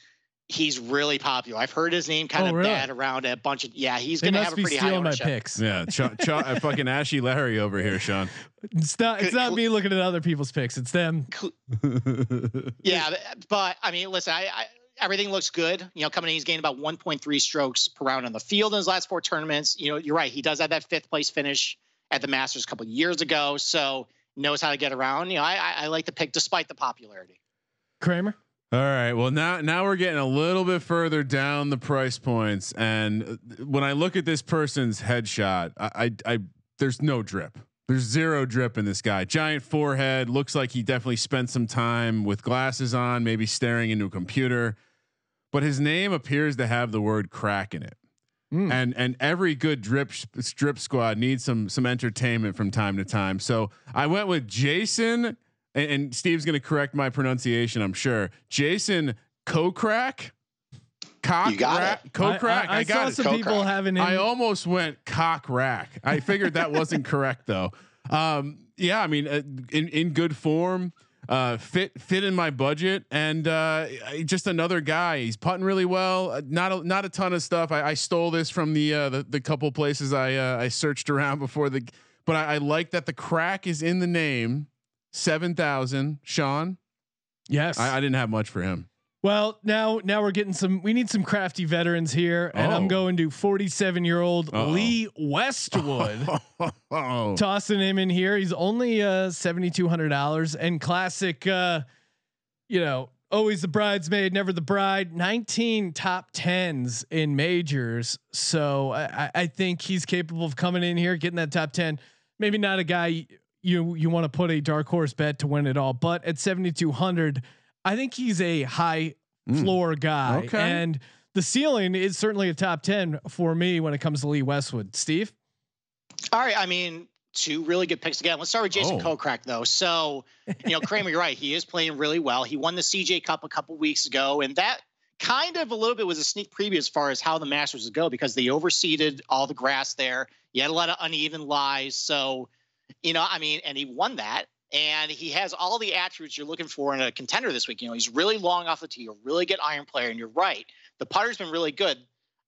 he's really popular. I've heard his name kind Oh, of really? bad around a bunch of yeah. He's going to have a be pretty high stealing my picks. Yeah, ch- ch- uh, fucking Ashy Larry over here, Sean. It's not. It's not me looking at other people's picks. It's them. Yeah, but, but I mean, listen, I, I everything looks good. You know, coming in, he's gained about 1.3 strokes per round on the field in his last four tournaments. You know, you're right. He does have that fifth place finish at the Masters a couple years ago, so knows how to get around. You know, I, I, I like the pick despite the popularity. Kramer. All right. Well, now now we're getting a little bit further down the price points, and when I look at this person's headshot, I, I, I there's no drip. There's zero drip in this guy. Giant forehead. Looks like he definitely spent some time with glasses on, maybe staring into a computer. But his name appears to have the word crack in it. Mm. And and every good drip strip squad needs some some entertainment from time to time. So I went with Jason, and, and Steve's going to correct my pronunciation. I'm sure Jason Kokrak. Cock You got rack, it. Kokrak. I, I, I got saw it. some Coke people having him. I almost went cock rack. I figured that wasn't correct though. Um, yeah, I mean, uh, in in good form, uh, fit fit in my budget, and uh, just another guy. He's putting really well. Uh, not a, not a ton of stuff. I, I stole this from the, uh, the the couple places I uh, I searched around before the, but I, I like that the crack is in the name. Seven thousand, Sean. yes. I, I didn't have much for him. Well, now now we're getting some. We need some crafty veterans here, and I'm Oh. going to 47 year old Uh-oh. Lee Westwood. Tossing him in here. He's only uh seventy two hundred dollars, and classic. uh You know, always the bridesmaid, never the bride. 19 top tens in majors, so I, I- I think he's capable of coming in here, getting that top ten. Maybe not a guy you you want to put a dark horse bet to win it all, but at 7200, I think he's a high Mm. floor guy, Okay. and the ceiling is certainly a top 10 for me when it comes to Lee Westwood. Steve. All right. I mean, two really good picks again. Let's start with Jason Oh. Kokrak though. So, you know, Kramer, you're right. He is playing really well. He won the CJ Cup a couple weeks ago, and that kind of a little bit was a sneak preview as far as how the Masters would go because they overseeded all the grass there. You had a lot of uneven lies. So, you know, I mean, and he won that. And he has all the attributes you're looking for in a contender this week. You know, he's really long off the tee, a really good iron player. And you're right. The putter's been really good.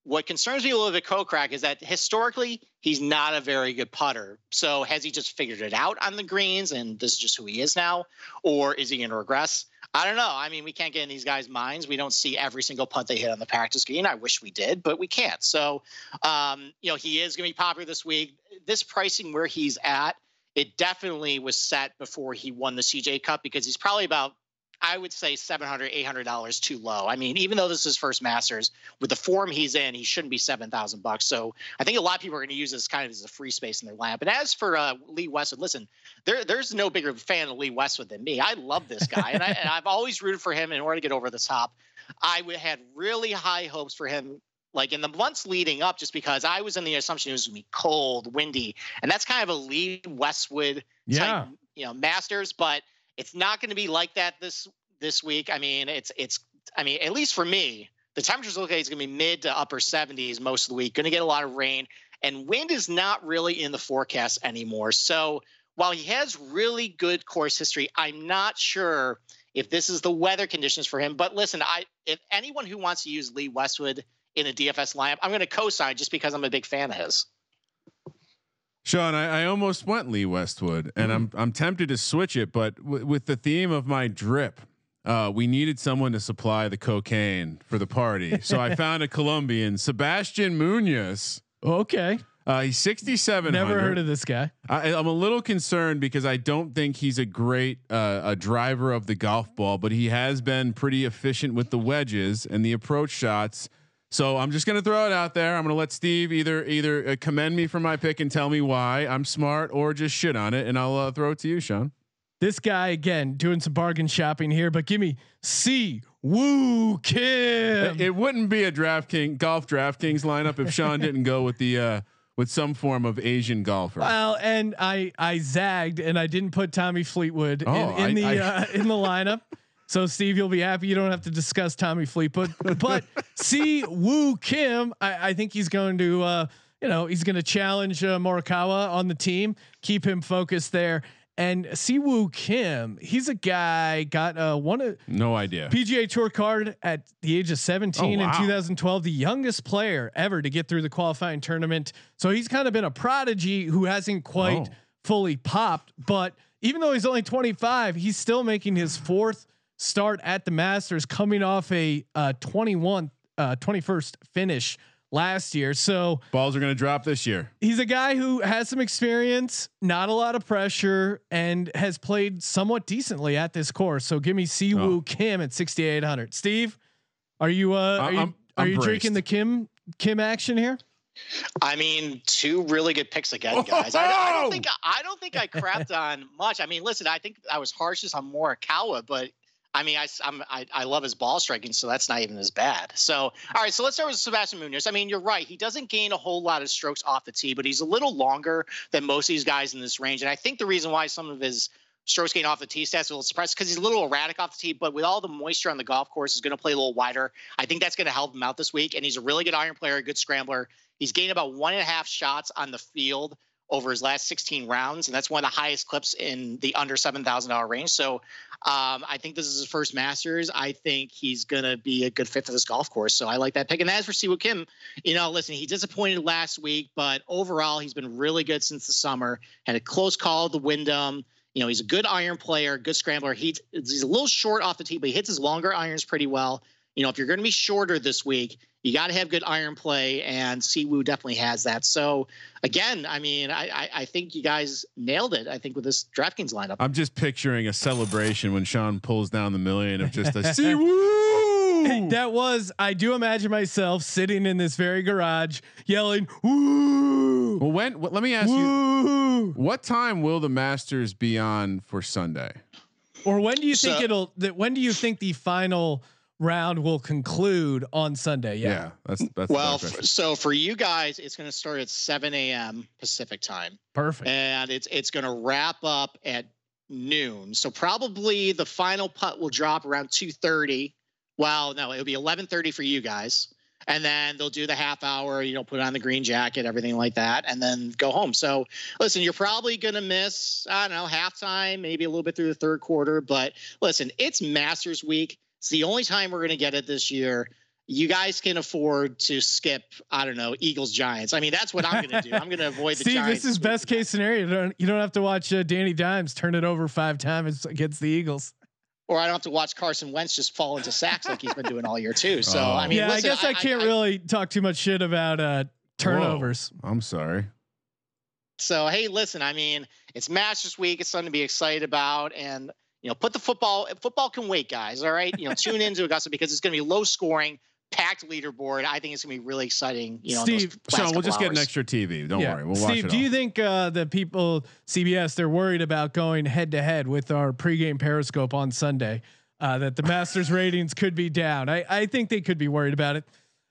What concerns me a little bit, Kokrak, is that historically he's not a very good putter. So has he just figured it out on the greens and this is just who he is now, or is he going to regress? I don't know. I mean, we can't get in these guys' minds. We don't see every single putt they hit on the practice green. I wish we did, but we can't. So, um, you know, he is going to be popular this week. This pricing where he's at, it definitely was set before he won the CJ Cup because he's probably about I would say $700, $800 too low. I mean, even though this is his first Masters, with the form he's in, he shouldn't be 7,000 bucks. So I think a lot of people are going to use this kind of as a free space in their lineup. And as for uh, Lee Westwood, listen, there, there's no bigger fan of Lee Westwood than me. I love this guy, and, I, and I've always rooted for him in order to get over the top. I had really high hopes for him like in the months leading up, just because I was in the assumption it was going to be cold, windy, and that's kind of a Lee Westwood Yeah. type, you know, Masters. But it's not going to be like that this this week. I mean, it's it's. I mean, at least for me, the temperatures look like it's going to be mid to upper 70s most of the week. Going to get a lot of rain, and wind is not really in the forecast anymore. So while he has really good course history, I'm not sure if this is the weather conditions for him. But listen, I if anyone who wants to use Lee Westwood in a DFS lineup, I'm going to co-sign just because I'm a big fan of his. Sean, I, I almost went Lee Westwood, and I'm I'm tempted to switch it, but w- with the theme of my drip, uh, we needed someone to supply the cocaine for the party, so I found a Colombian, Sebastian Munoz. Okay. Uh, he's 67. Never heard of this guy. I, I'm a little concerned because I don't think he's a great uh, a driver of the golf ball, but he has been pretty efficient with the wedges and the approach shots. So I'm just gonna throw it out there. I'm gonna let Steve either either uh, commend me for my pick and tell me why I'm smart, or just shit on it, and I'll uh, throw it to you, Sean. This guy again doing some bargain shopping here, but give me C Woo Kim. It wouldn't be a DraftKings golf DraftKings lineup if Sean didn't go with the uh, with some form of Asian golfer. well, and I I zagged and I didn't put Tommy Fleetwood Oh, in, in I- the I- uh, in the lineup. So Steve, you'll be happy. You don't have to discuss Tommy Fleetwood, but Siwoo Kim, I, I think he's going to, uh, you know, he's going to challenge uh, Morikawa on the team, keep him focused there. And Siwoo Kim, he's a guy got uh, one of no idea. PGA Tour card at the age of 17 Oh, in 2012, the youngest player ever to get through the qualifying tournament. So he's kind of been a prodigy who hasn't quite Oh. fully popped. But even though he's only 25, he's still making his fourth start at the Masters, coming off a uh, 21, uh, 21st finish last year. So Balls are going to drop this year. he's a guy who has some experience, not a lot of pressure, and has played somewhat decently at this course. So give me Siwoo Oh. Kim at 6,800. Steve, are you uh, are you, I'm- are I'm you drinking the Kim Kim action here? I mean, two really good picks again, guys. I, I don't think I don't think I crapped on much. I mean, listen, I think I was harsh just on Morikawa, but I mean, I, am I, I love his ball striking, so that's not even as bad. So, all right, so let's start with Sebastian Munoz. I mean, you're right; he doesn't gain a whole lot of strokes off the tee, but he's a little longer than most of these guys in this range. And I think the reason why some of his strokes gain off the tee stats a little surprised because he's a little erratic off the tee, but with all the moisture on the golf course, he's going to play a little wider. I think that's going to help him out this week. And he's a really good iron player, a good scrambler. He's gained about one and a half shots on the field over his last 16 rounds, and that's one of the highest clips in the under seven thousand dollar range. So um, I think this is his first Masters. I think he's gonna be a good fit for this golf course. So I like that pick. And as for Siwoo Kim, you know, listen, he disappointed last week, but overall he's been really good since the summer. Had a close call at the Wyndham. You know, he's a good iron player, good scrambler. He's he's a little short off the tee, but he hits his longer irons pretty well. You know, if you're going to be shorter this week, you got to have good iron play, and Siwoo definitely has that. So, again, I mean, I, I I think you guys nailed it. I think with this DraftKings lineup. I'm just picturing a celebration when Sean pulls down the million of just a see woo. That was I do imagine myself sitting in this very garage yelling woo well, when? What, let me ask you. What time will the Masters be on for Sunday? Or when do you think it'll that when do you think the final round will conclude on Sunday? Yeah. that's that's well, the f- question. so for you guys, it's going to start at 7 a.m. Pacific time, Perfect. and it's it's going to wrap up at noon. So probably the final putt will drop around 2:30. Well, no, it'll be 11:30 for you guys, and then they'll do the half hour. You know, put on the green jacket, everything like that, and then go home. So listen, you're probably going to miss I don't know halftime, maybe a little bit through the third quarter, but listen, it's Masters week. It's the only time we're going to get it this year you guys can afford to skip, I don't know, Eagles Giants. I mean, that's what I'm going to do. I'm going to avoid the Steve, Giants. this is best case scenario. You don't, you don't have to watch uh, Danny Dimes turn it over five times against the Eagles. Or I don't have to watch Carson Wentz just fall into sacks like he's been doing all year too. So Oh. I mean, yeah, listen, I guess I, can't really talk too much shit about uh, turnovers. I'm sorry. So hey, listen, I mean, it's Masters week. It's something to be excited about, and you know, put the football. Football can wait, guys. All right, you know, tune into Augusta because it's going to be low scoring, packed leaderboard. I think it's going to be really exciting. You know, Steve, last Sean, we'll couple just get an extra TV. Don't worry. We'll watch Steve, it do all. you think uh, the people CBS they're worried about going head to head with our pregame Periscope on Sunday? Uh, that the Masters ratings could be down. I, I think they could be worried about it.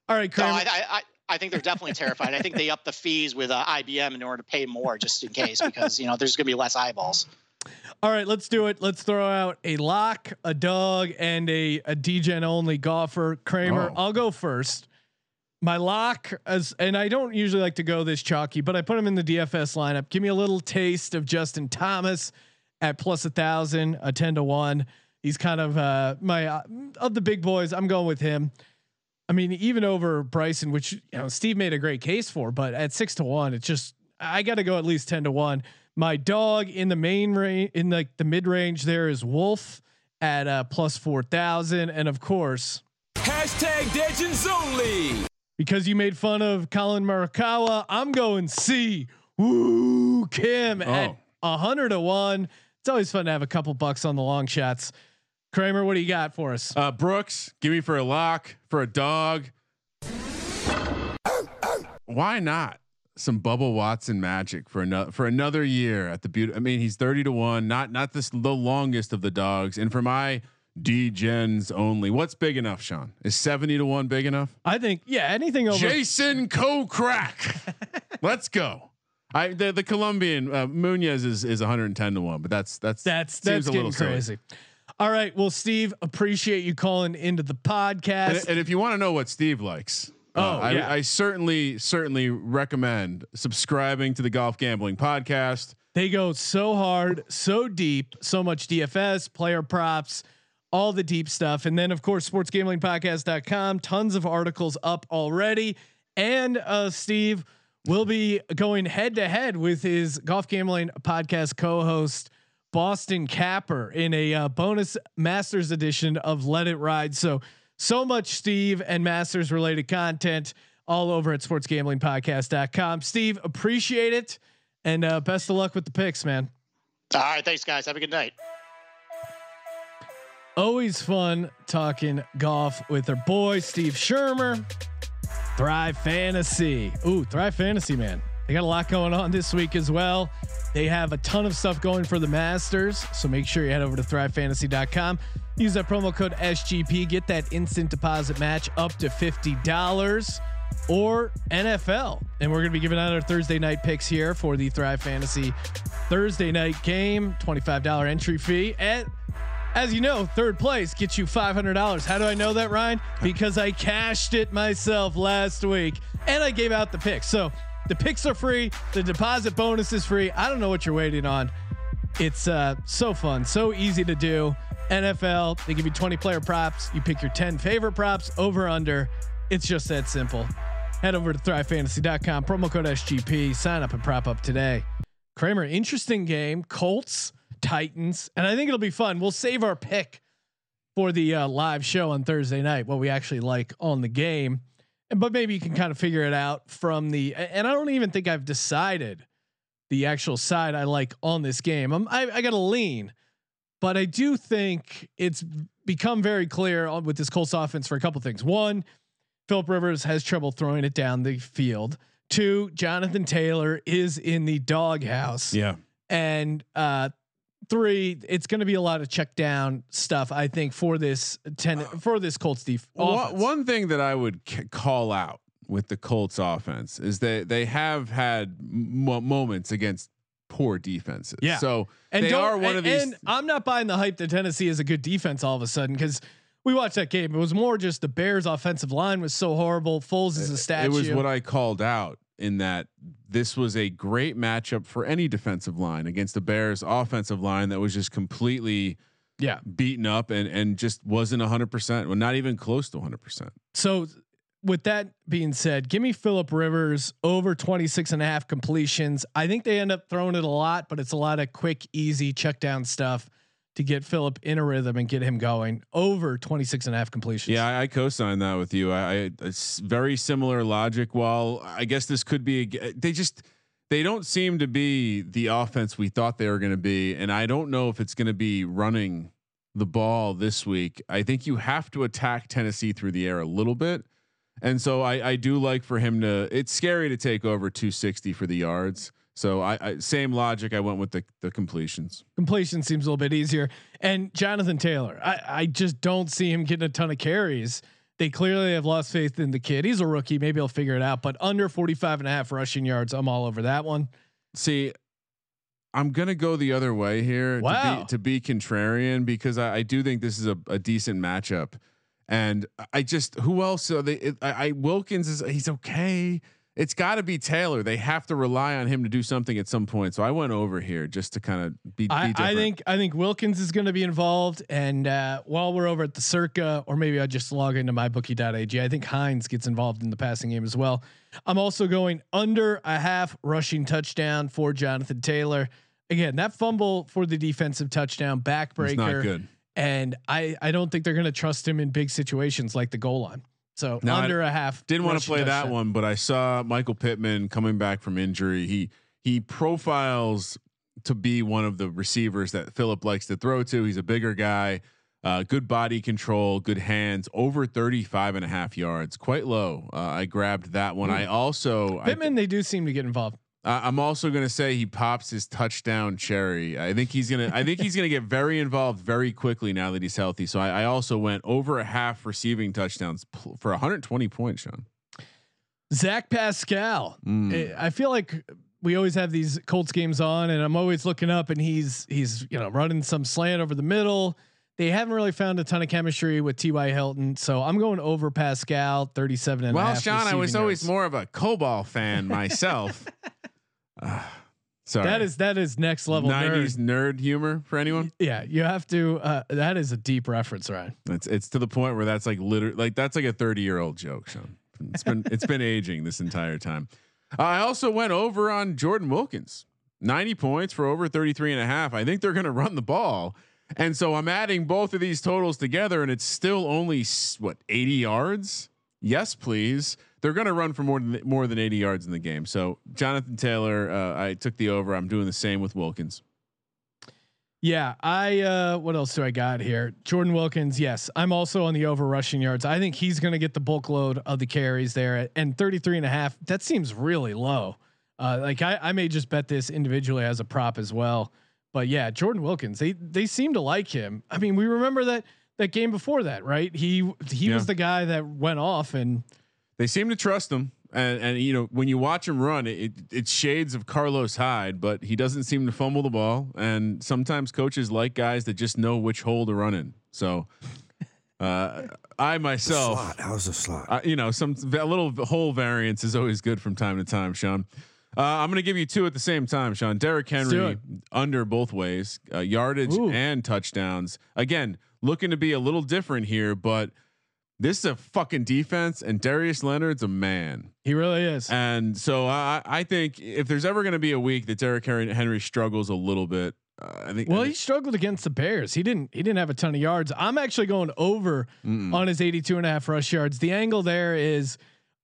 All right, No, Kramer. I, I, I- I think they're definitely terrified. I think they up the fees with uh, IBM in order to pay more, just in case, because you know there's going to be less eyeballs. All right, let's do it. Let's throw out a lock, a dog, and a a DGen only golfer. Kramer, Oh. I'll go first. My lock, as and I don't usually like to go this chalky, but I put him in the DFS lineup. Give me a little taste of Justin Thomas at plus a thousand, a ten to one. He's kind of uh, my uh, of the big boys. I'm going with him. I mean, even over Bryson, which you know Steve made a great case for, but at six to one, it's just I got to go at least ten to one. My dog in the main range, in like the mid range, there is Wolff at uh, plus four thousand, and of course, Hashtag Legends only. because you made fun of Collin Morikawa, I'm going C. Woo Kim at Oh. a hundred to one. It's always fun to have a couple bucks on the long shots. Kramer, what do you got for us? Uh, Brooks, give me for a lock, for a dog. Why not some Bubba Watson magic for another for another year at the beauty? I mean, he's thirty to one, not not this the longest of the dogs. And for my D gens only, what's big enough, Sean? Is seventy to one big enough? I think yeah, anything over Jason Kokrak. let's go. I the the Colombian uh, Munoz is is one hundred and ten to one, but that's that's That's that's a getting little crazy. All right, well, Steve, appreciate you calling into the podcast. And, and if you want to know what Steve likes, Oh, I, yeah. I certainly certainly recommend subscribing to the Golf Gambling Podcast. they go so hard, so deep, so much DFS, player props, all the deep stuff, and then of course, sportsgamblingpodcast.com. Tons of articles up already, and uh, Steve will be going head to head with his golf gambling podcast co-host. Boston Capper in a uh, bonus Masters edition of Let It Ride. So, so much Steve and Masters related content all over at sportsgamblingpodcast.com. Steve, appreciate it. And uh, best of luck with the picks, man. All right, thanks guys. Have a good night. Always fun talking golf with our boy Steve Shermer. Thrive Fantasy. Ooh, Thrive Fantasy, man. They got a lot going on this week as well. They have a ton of stuff going for the Masters. So make sure you head over to thrivefantasy.com. Use that promo code SGP. Get that instant deposit match up to $50 or NFL. And we're going to be giving out our Thursday night picks here for the Thrive Fantasy Thursday night game. $25 entry fee. And as you know, third place gets you $500. How do I know that, Ryan? Because I cashed it myself last week and I gave out the picks. So the picks are free. The deposit bonus is free. I don't know what you're waiting on. It's uh, so fun, so easy to do. NFL, they give you 20 player props. You pick your 10 favorite props over under. It's just that simple. Head over to thrivefantasy.com, promo code SGP, sign up and prop up today. Kramer, interesting game. Colts, Titans, and I think it'll be fun. We'll save our pick for the uh, live show on Thursday night, what we actually like on the game. But maybe you can kind of figure it out from the and I don't even think I've decided the actual side I like on this game. I'm, I, I got to lean, but I do think it's become very clear on, with this Colts offense for a couple things. One, Philip Rivers has trouble throwing it down the field. Two, Jonathan Taylor is in the doghouse. Yeah. And uh, three, it's going to be a lot of check down stuff. I think for this ten uh, for this Colts def- One, one thing that I would c- call out with the Colts offense is that they have had mo- moments against poor defenses. Yeah. So and they are one and, of these. And I'm not buying the hype that Tennessee is a good defense all of a sudden because we watched that game. It was more just the Bears' offensive line was so horrible. Foles is a statue. It was what I called out in that this was a great matchup for any defensive line against the Bears offensive line that was just completely yeah beaten up and and just wasn't 100%, well not even close to 100%. So with that being said, give me Philip Rivers over 26 and a half completions. I think they end up throwing it a lot, but it's a lot of quick, easy check down stuff to get Philip in a rhythm and get him going over 26 and a half completions. Yeah, I, I co-signed that with you. I, I it's very similar logic. While I guess this could be, a, they just they don't seem to be the offense we thought they were going to be, and I don't know if it's going to be running the ball this week. I think you have to attack Tennessee through the air a little bit, and so I, I do like for him to. It's scary to take over 260 for the yards. So I, I same logic. I went with the the completions. completion seems a little bit easier. And Jonathan Taylor, I, I just don't see him getting a ton of carries. They clearly have lost faith in the kid. He's a rookie. Maybe he'll figure it out, but under 45 and a half rushing yards, I'm all over that one. See, I'm gonna go the other way here Wow. to, be, to be contrarian because I, I do think this is a, a decent matchup, and I just who else? Are they, it, I, I Wilkins is he's okay. It's got to be Taylor. They have to rely on him to do something at some point. So I went over here just to kind of be. be I, I think I think Wilkins is going to be involved. And uh, while we're over at the Circa, or maybe I just log into mybookie.ag, I think Hines gets involved in the passing game as well. I'm also going under a half rushing touchdown for Jonathan Taylor. Again, that fumble for the defensive touchdown backbreaker. it's not good. and I I don't think they're going to trust him in big situations like the goal line. So No, under a half. Didn't want to play that one, but I saw Michael Pittman coming back from injury. He he profiles to be one of the receivers that Philip likes to throw to. He's a bigger guy, uh, good body control, good hands, over 35 and a half yards, quite low. Uh, I grabbed that one. I also I, Pittman, they do seem to get involved. I- I'm also going to say he pops his touchdown cherry. I think he's gonna. I think he's gonna get very involved very quickly now that he's healthy. So I, I also went over a half receiving touchdowns pl- for 120 points, Sean. Zach Pascal. Mm. I feel like we always have these Colts games on, and I'm always looking up, and he's he's you know running some slant over the middle. They haven't really found a ton of chemistry with T.Y. Hilton, so I'm going over Pascal, 37 and a Well, Sean, I was always yards. more of a COBOL fan myself. uh, sorry. That is that is next level 90s nerd. nerd. humor for anyone. Yeah, you have to. Uh, that is a deep reference, Ryan. It's it's to the point where that's like literally like that's like a 30 year old joke, Sean. It's been it's been aging this entire time. I also went over on Jordan Wilkins. 90 points for over 33 and a half. I think they're going to run the ball. And so I'm adding both of these totals together and it's still only what 80 yards? Yes, please. They're going to run for more than more than 80 yards in the game. So Jonathan Taylor, uh, I took the over. I'm doing the same with Wilkins. Yeah, I uh what else do I got here? Jordan Wilkins, yes. I'm also on the over rushing yards. I think he's going to get the bulk load of the carries there and 33 and a half. That seems really low. Uh like I I may just bet this individually as a prop as well. But yeah, Jordan Wilkins, they they seem to like him. I mean, we remember that that game before that, right? He he Yeah. was the guy that went off and They seem to trust him, and and you know when you watch him run, it it's shades of Carlos Hyde, but he doesn't seem to fumble the ball. And sometimes coaches like guys that just know which hole to run in. So, uh, I myself, Slot. How's the slot? I, you know, some a little hole variance is always good from time to time, Sean. Uh, I'm going to give you two at the same time, Sean. Derrick Henry under both ways, uh, yardage Ooh. and touchdowns. Again, looking to be a little different here, but this is a fucking defense, and Darius Leonard's a man. he really is. And so I, I think if there's ever going to be a week that Derrick Henry, struggles a little bit, uh, I think. Well, I he struggled against the Bears. He didn't he didn't have a ton of yards. I'm actually going over on his 82 and a half rush yards. The angle there is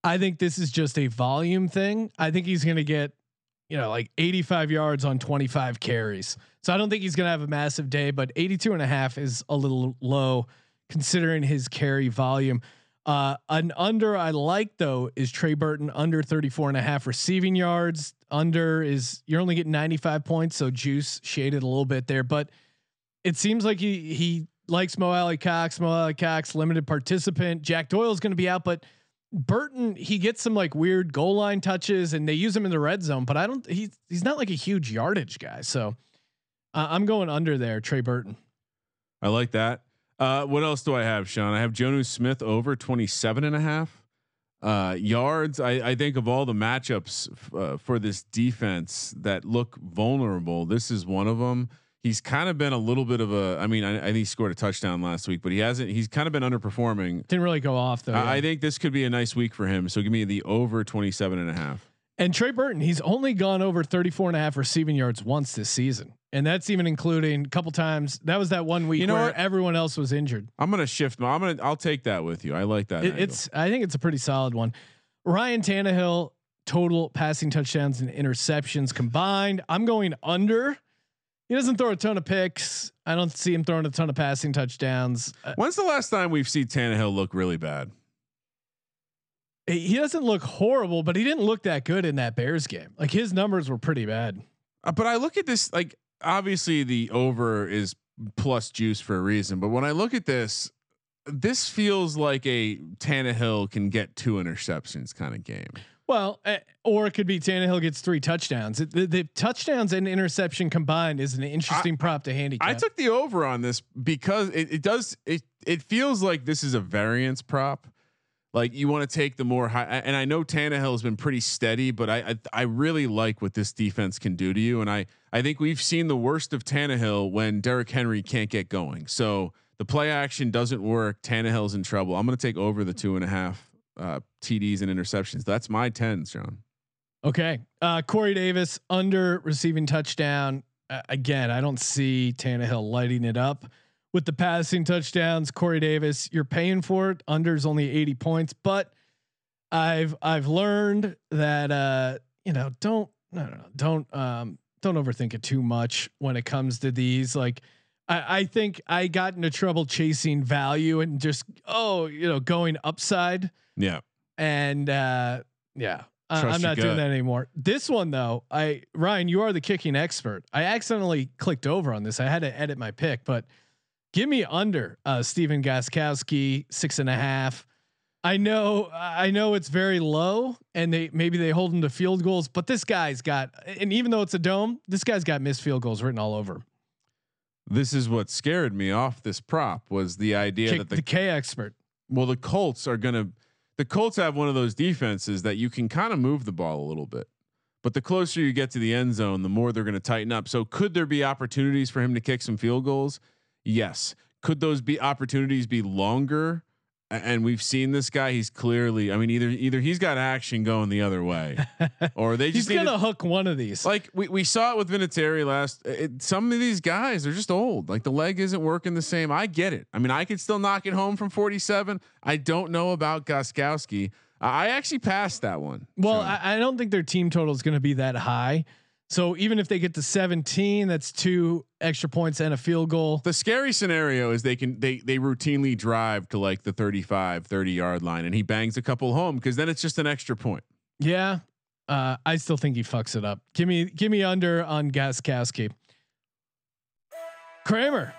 I think this is just a volume thing. I think he's going to get you know like 85 yards on 25 carries. So I don't think he's going to have a massive day, but 82 and a half is a little low considering his carry volume. Uh, an under I like though is Trey Burton under 34 and a half receiving yards. Under is you're only getting 95 points, so juice shaded a little bit there, but it seems like he he likes Mo Alie-Cox. Mo Alie-Cox, limited participant. Jack Doyle is going to be out, but Burton he gets some like weird goal line touches, and they use him in the red zone. But I don't. He's he's not like a huge yardage guy, so uh, I'm going under there. Trey Burton. I like that. Uh, what else do I have, Sean? I have Jonnu Smith over 27 and a half uh, yards. I, I think of all the matchups f- uh, for this defense that look vulnerable, this is one of them. He's kind of been a little bit of a. I mean, I, I think he scored a touchdown last week, but he hasn't. He's kind of been underperforming. Didn't really go off though. I, yeah. I think this could be a nice week for him. So give me the over 27 and a half. And Trey Burton, he's only gone over 34 and a half receiving yards once this season. And that's even including a couple times. That was that one week You know where what? everyone else was injured. I'm gonna shift. My, I'm gonna. I'll take that with you. I like that. It, it's, I think it's a pretty solid one. Ryan Tannehill, total passing touchdowns and interceptions combined. I'm going under. He doesn't throw a ton of picks. I don't see him throwing a ton of passing touchdowns. Uh, When's the last time we've seen Tannehill look really bad? he he doesn't look horrible, but he didn't look that good in that Bears game. Like his numbers were pretty bad. Uh, but I look at this like obviously the over is plus juice for a reason. But when I look at this, this feels like a Tannehill can get two interceptions kind of game. Well, eh, or it could be Tannehill gets three touchdowns. The, the touchdowns and interception combined is an interesting prop to handicap. I took the over on this because it, it does it it feels like this is a variance prop. Like you want to take the more high, and I know Tannehill has been pretty steady, but I, I I really like what this defense can do to you, and I I think we've seen the worst of Tannehill when Derrick Henry can't get going. So the play action doesn't work. Tannehill's in trouble. I'm going to take over the two and a half uh, TDs and interceptions. That's my ten, Sean. Okay. Uh, Corey Davis under receiving touchdown. Uh, again, I don't see Tannehill lighting it up with the passing touchdowns. Corey Davis, you're paying for it. Under's only 80 points, but I've I've learned that uh, you know, don't no no don't um don't overthink it too much when it comes to these. Like I, I think I got into trouble chasing value and just oh, you know, going upside Yeah, and uh yeah Trust i'm not doing that anymore this one though i ryan you are the kicking expert i accidentally clicked over on this i had to edit my pick but give me under uh stephen gostkowski six and a half i know i know it's very low and they maybe they hold him to field goals but this guy's got and even though it's a dome this guy's got missed field goals written all over him. this is what scared me off this prop was the idea Kick, that the the k expert well the Colts are gonna the Colts have one of those defenses that you can kind of move the ball a little bit. But the closer you get to the end zone, the more they're going to tighten up. So could there be opportunities for him to kick some field goals? Yes. Could those be opportunities be longer? And we've seen this guy. He's clearly. I mean, either either he's got action going the other way, or they just need gonna to- hook one of these like we, we saw it with Vinatieri last. It, some of these guys are just old. Like the leg isn't working the same. I get it. I mean, I could still knock it home from 47. I don't know about Gostkowski. I actually passed that one. Well, Sean. I, I don't think their team total is going to be that high. So even if they get to 17, that's two extra points and a field goal. the scary scenario is they can they they routinely drive to like the 35 30 yard line and he bangs a couple home because then it's just an extra point Yeah. Uh, I still think he fucks it up. Give me, give me under on Gostkowski. Kramer.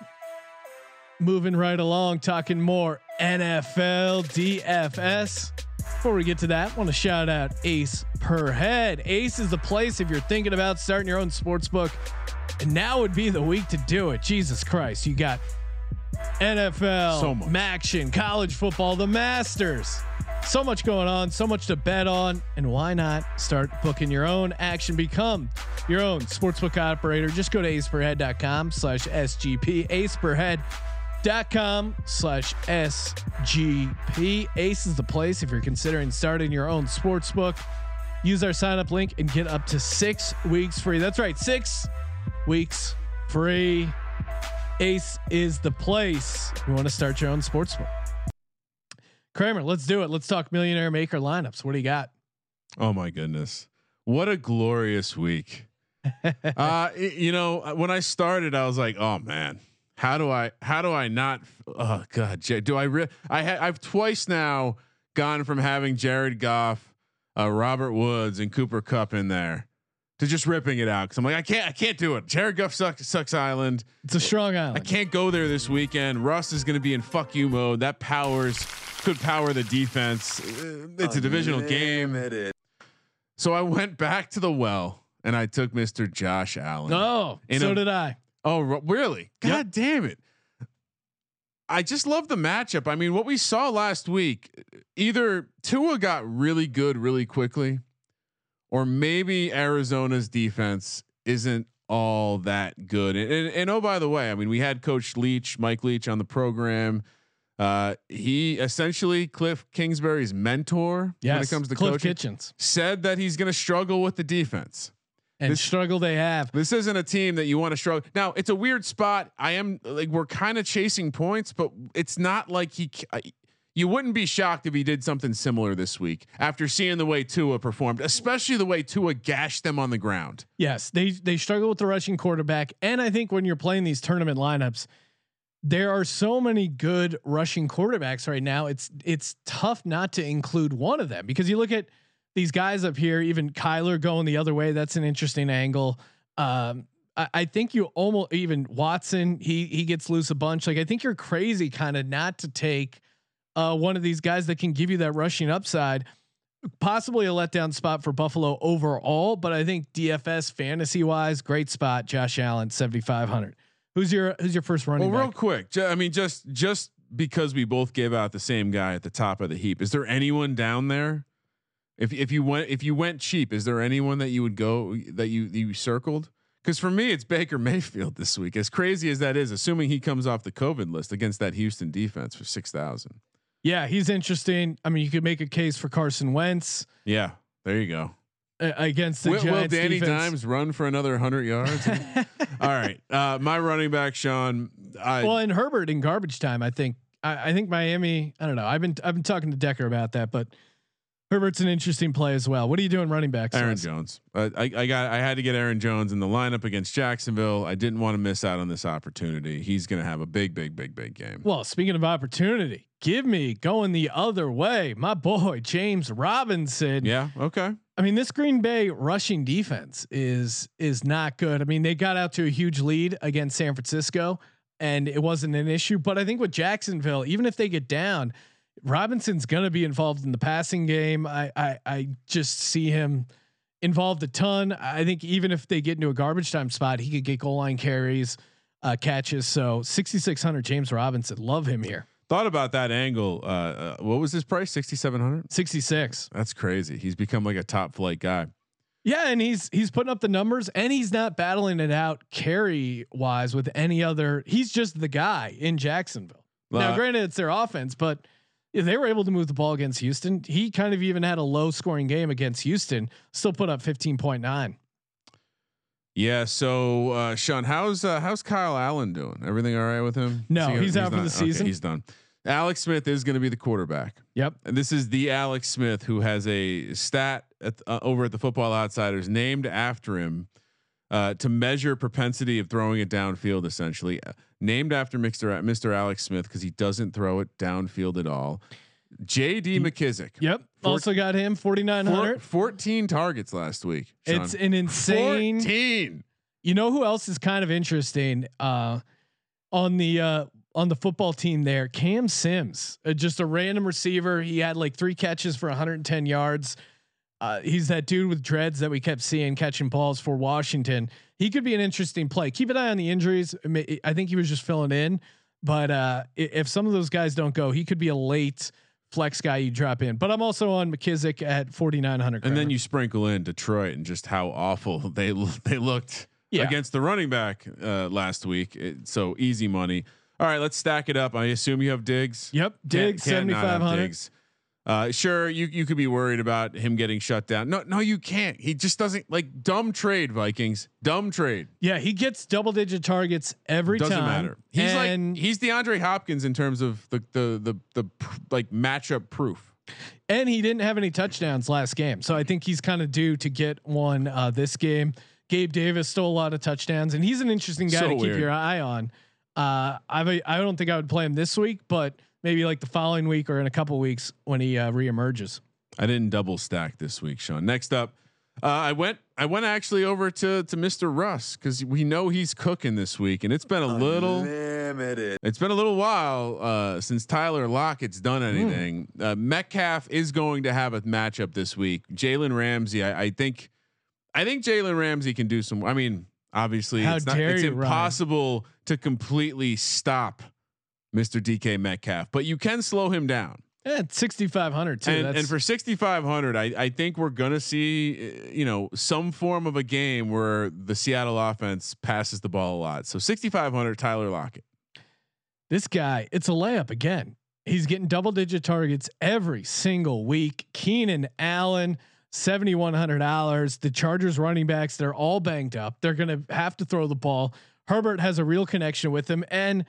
Moving right along, talking more NFL DFS. Before we get to that, I want to shout out Ace per head. Ace is the place if you're thinking about starting your own sports book. And now would be the week to do it. Jesus Christ. You got NFL, So much. action, college football, the Masters. So much going on, so much to bet on, and why not start booking your own action? Become your own sportsbook operator. Just go to aceperhead.com slash SGP, aceperhead.com slash SGP. Ace is the place if you're considering starting your own sportsbook. Use our sign up link and get up to six weeks free. That's right, six weeks free. Ace is the place. You want to start your own sportsbook. Kramer, let's do it. Let's talk millionaire maker lineups. What do you got? oh my goodness what a glorious week uh you know when i started i was like oh man how do i how do i not oh god J- do i re- i ha- i've twice now gone from having jared goff uh robert woods and cooper kupp in there to just ripping it out because i'm like i can't i can't do it jared goff sucks sucks island It's a strong island. I can't go there this weekend. Russ is going to be in fuck you mode. That powers could power the defense. Uh, It's a divisional game. It is. So I went back to the well and I took Mr. Josh Allen. No, In so a- did I. Oh, really? God damn it. I just love the matchup. I mean, what we saw last week, either Tua got really good really quickly, or maybe Arizona's defense isn't all that good. And, and, and oh, by the way, I mean, we had Coach Leach, Mike Leach on the program. Uh, he essentially Cliff Kingsbury's mentor Yes, when it comes to Cliff coaching Kitchens said that he's going to struggle with the defense. And This- struggle they have. This isn't a team that you want to struggle. Now it's a weird spot. I am like we're kind of chasing points, but it's not like he. I- You wouldn't be shocked if he did something similar this week after seeing the way Tua performed, especially the way Tua gashed them on the ground. Yes, they they struggle with the rushing quarterback, and I think when you're playing these tournament lineups, there are so many good rushing quarterbacks right now. It's it's tough not to include one of them because you look at these guys up here, even Kyler going the other way. That's an interesting angle. Um, I, I think you almost even Watson. He he gets loose a bunch. Like I think you're crazy kind of not to take uh, one of these guys that can give you that rushing upside possibly a letdown spot for Buffalo overall, but I think DFS fantasy wise, great spot. Josh Allen, seventy five hundred. Who's your Who's your first running Well, real back? quick, ju- I mean, just just because we both gave out the same guy at the top of the heap, is there anyone down there? If if you went if you went cheap, is there anyone that you would go that you you circled? Because for me, it's Baker Mayfield this week. As crazy as that is, assuming he comes off the COVID list against that Houston defense for six thousand. Yeah, he's interesting. I mean, you could make a case for Carson Wentz Yeah, there you go. uh, against the Will, will Giants Danny defense. Dimes run for another hundred yards? All right, uh, my running back, Sean. I, well, and Herbert in garbage time. I think. I, I think Miami. I don't know. I've been I've been talking to Decker about that, but Herbert's an interesting play as well. What are you doing running backs? Aaron? Jones. Uh, I, I got. I had to get Aaron Jones in the lineup against Jacksonville. I didn't want to miss out on this opportunity. He's going to have a big, big, big, big game. Well, speaking of opportunity, give me going the other way. My boy James Robinson. Yeah. Okay. I mean, this Green Bay rushing defense is is not good. I mean, they got out to a huge lead against San Francisco, and it wasn't an issue. But I think with Jacksonville, even if they get down, Robinson's going to be involved in the passing game. I, I I just see him involved a ton. I think even if they get into a garbage time spot, he could get goal line carries, uh, catches. So 6600 James Robinson, love him here. Thought about that angle. Uh, uh, what was his price? Sixty seven hundred. 66. That's crazy. He's become like a top flight guy. Yeah, and he's he's putting up the numbers and he's not battling it out carry wise with any other. He's just the guy in Jacksonville. now, granted, it's their offense, but if they were able to move the ball against Houston, he kind of even had a low scoring game against Houston, still put up 15.9. Yeah. So, uh, Sean, how's uh, how's Kyle Allen doing? Everything all right with him? No, he- he's out for the not- okay, season. he's done. Alex Smith is going to be the quarterback. Yep. And this is the Alex Smith who has a stat at, uh, over at the Football Outsiders named after him uh, to measure propensity of throwing it downfield. Essentially, uh, named after Mr. Mr. Alex Smith because he doesn't throw it downfield at all. J.D. McKissic. Yep. Four- also got him forty nine Four, hundred. 14 targets last week. Sean. It's an insane. 14. You know who else is kind of interesting uh, on the uh, on the football team there? Cam Sims, uh, just a random receiver. He had like three catches for 110 yards. Uh, he's that dude with dreads that we kept seeing catching balls for Washington. He could be an interesting play. Keep an eye on the injuries. I, think he was just filling in, but uh, if some of those guys don't go, he could be a late flex guy you drop in. But I'm also on McKissic at 4,900. And then you sprinkle in Detroit and just how awful they they looked Yeah. against the running back uh, last week. It, so easy money. All right, let's stack it up. I assume you have Diggs. Yep, Diggs Can't- can't not have 7,500. Diggs. Uh, sure, you you could be worried about him getting shut down. No, no, you can't. He just doesn't like dumb trade Vikings. Dumb trade Yeah, he gets double digit targets every doesn't time. matter. He's and, like he's DeAndre Hopkins in terms of the the the the pr- like matchup proof. and he didn't have any touchdowns last game, so I think he's kind of due to get one uh, this game. Gabe Davis stole a lot of touchdowns, and he's an interesting guy So to keep your eye on. Uh, I I don't think I would play him this week, but maybe like the following week or in a couple weeks when he uh, reemerges. I didn't double stack this week, Sean. Next up, uh, I went I went actually over to to Mr. Russ because we know he's cooking this week, and it's been a little it's been a little while uh, since Tyler Lockett's done anything. Uh, Metcalf is going to have a matchup this week. Jalen Ramsey, I, I think I think Jalen Ramsey can do some. I mean, obviously, How it's not it's you, Ryan. impossible to completely stop Mr. DK Metcalf, but you can slow him down Yeah, five hundred too. and, and for 6500 I, I think we're gonna see uh, you know some form of a game where the seattle offense passes the ball a lot so 6500 tyler lockett this guy, it's a layup again. He's getting double digit targets every single week. Keenan Allen, seventy one hundred dollars. The Chargers running backs, they're all banged up. They're gonna have to throw the ball. Herbert has a real connection with him, and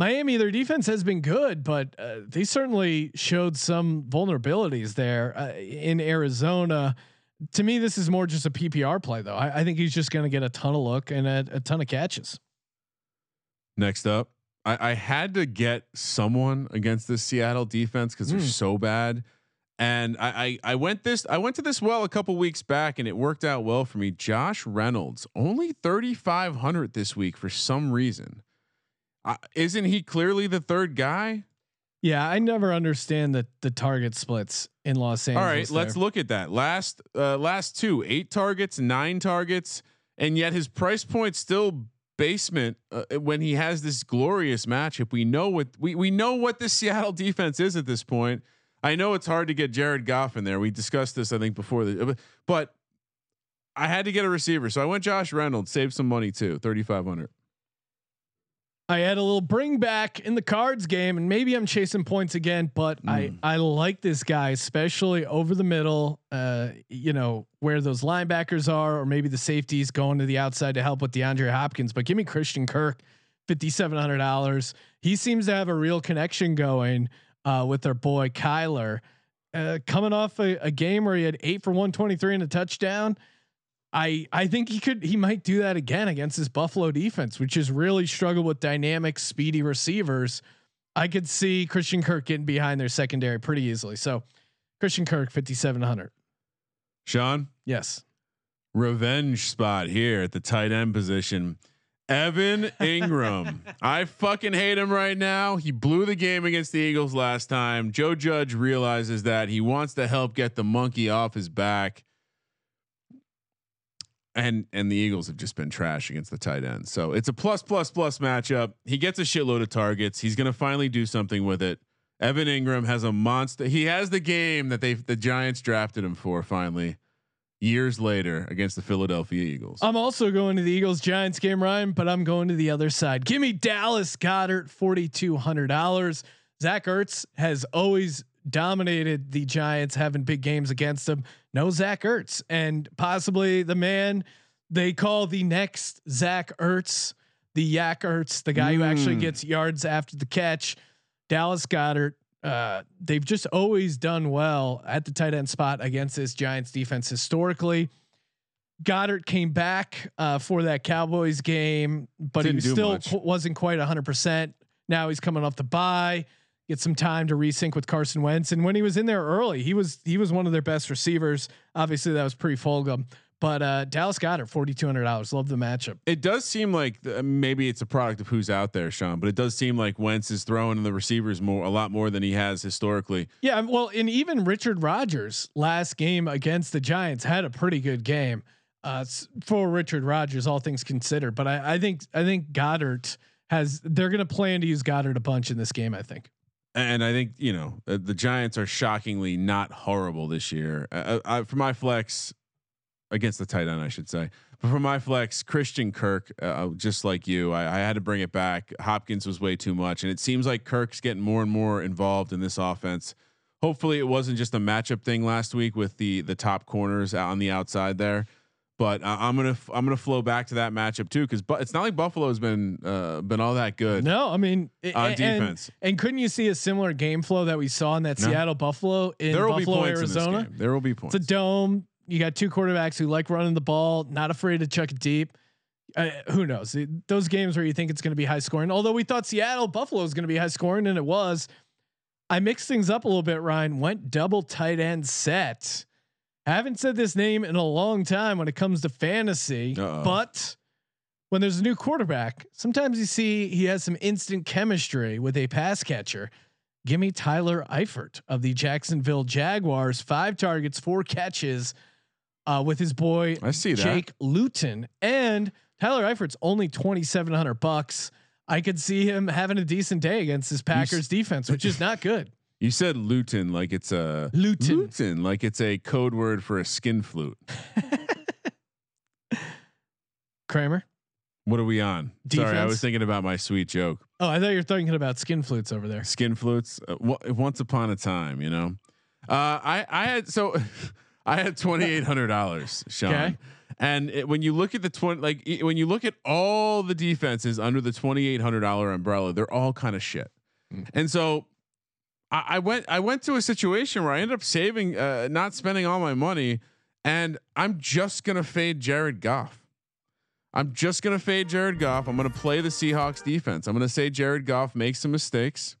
Miami, their defense has been good, but uh, they certainly showed some vulnerabilities there uh, in Arizona. To me, this is more just a PPR play, though. I, I think he's just going to get a ton of look and a, a ton of catches. next up I, I had to get someone against the seattle defense because they're Mm. so bad and I, I I went this I went to this well a couple weeks back and it worked out well for me. Josh Reynolds only 3500 this week for some reason. Uh, isn't he clearly the third guy? Yeah, I never understand the the target splits in Los Angeles. All right, let's look at that. Last uh, last two, eight targets, nine targets, and yet his price point still basement uh, when he has this glorious matchup. We know what we we know what the Seattle defense is at this point. I know it's hard to get Jared Goff in there. We discussed this I think before the but I had to get a receiver. So I went Josh Reynolds, saved some money too, 3500. I had a little bring back in the cards game, and maybe I'm chasing points again, but I I like this guy, especially over the middle. Uh, you know where those linebackers are, or maybe the safeties going to the outside to help with DeAndre Hopkins. But give me Christian Kirk, fifty seven hundred dollars. He seems to have a real connection going uh, with their boy Kyler. Uh, coming off a, a game where he had eight for one twenty three and a touchdown. I I think he could he might do that again against this Buffalo defense, which has really struggled with dynamic, speedy receivers. I could see Christian Kirk getting behind their secondary pretty easily. So Christian Kirk, fifty seven hundred. Sean, Yes. revenge spot here at the tight end position. Evan Engram. I fucking hate him right now. He blew the game against the Eagles last time. Joe Judge realizes that he wants to help get the monkey off his back. And and the Eagles have just been trash against the tight end. So it's a plus plus plus matchup. He gets a shitload of targets. He's going to finally do something with it. Evan Engram has a monster. He has the game that they the Giants drafted him for finally years later against the Philadelphia Eagles. I'm also going to the Eagles Giants game, Ryan, but I'm going to the other side. Give me Dallas Goedert, forty two hundred dollars. Zach Ertz has always dominated the Giants, having big games against them. No Zach Ertz, and possibly the man they call the next Zach Ertz, the Yak Ertz, the guy who actually Mm. gets yards after the catch. Dallas Goedert. Uh, they've just always done well at the tight end spot against this Giants defense historically. Goedert came back uh, for that Cowboys game, but Didn't he still qu- wasn't quite 100%. Now he's coming off the bye, get some time to resync with Carson Wentz. And when he was in there early, he was he was one of their best receivers. Obviously, that was pre Fulgham. But uh, Dallas Goedert, forty two hundred dollars. Love the matchup. It does seem like uh, maybe it's a product of who's out there, Sean, but it does seem like Wentz is throwing the receivers more a lot more than he has historically. Yeah, well, and even Richard Rodgers last game against the Giants had a pretty good game uh, for Richard Rodgers, all things considered. But I, I think I think Goedert has they're going to plan to use Goedert a bunch in this game. I think. And I think you know uh, the Giants are shockingly not horrible this year. Uh, I, for my flex against the tight end, I should say. But for my flex, Christian Kirk, uh, just like you, I, I had to bring it back. Hopkins was way too much, and it seems like Kirk's getting more and more involved in this offense. Hopefully, it wasn't just a matchup thing last week with the the top corners on the outside there. But uh, I'm gonna I'm gonna flow back to that matchup too because but it's not like Buffalo's been uh, been all that good. No, I mean i- On and- defense. And, couldn't you see a similar game flow that we saw in that No. Seattle Buffalo in there will be Buffalo, points Arizona? There will be points. It's a dome. You got two quarterbacks who like running the ball, not afraid to chuck it deep. Uh, who knows? Those games where you think it's going to be high scoring. Although we thought Seattle Buffalo was going to be high scoring, and it was. I mixed things up a little bit. Ryan went double tight end set. I haven't said this name in a long time when it comes to fantasy, Uh-oh. but when there's a new quarterback, sometimes you see he has some instant chemistry with a pass catcher. Give me Tyler Eifert of the Jacksonville Jaguars. Five targets, four catches uh, with his boy I see that. Jake Luton. And Tyler Eifert's only 2,700 bucks. I could see him having a decent day against this Packers defense, which is not good. You said Luton like it's a Luton. Luton like it's a code word for a skin flute. Kramer. What are we on? Sorry, I was thinking about my sweet joke. Oh, I thought you were thinking about skin flutes over there. Skin flutes. Uh, wa- once upon a time, you know. Uh, I I had so I had twenty eight hundred dollars, Sean. Okay. And it, when you look at the twenty, like i- when you look at all the defenses under the twenty eight hundred dollar umbrella, they're all kind of shit. And so I, I went I went to a situation where I ended up saving, uh, not spending all my money, and I'm just gonna fade Jared Goff. I'm just gonna fade Jared Goff. I'm gonna play the Seahawks defense. I'm gonna say Jared Goff makes some mistakes.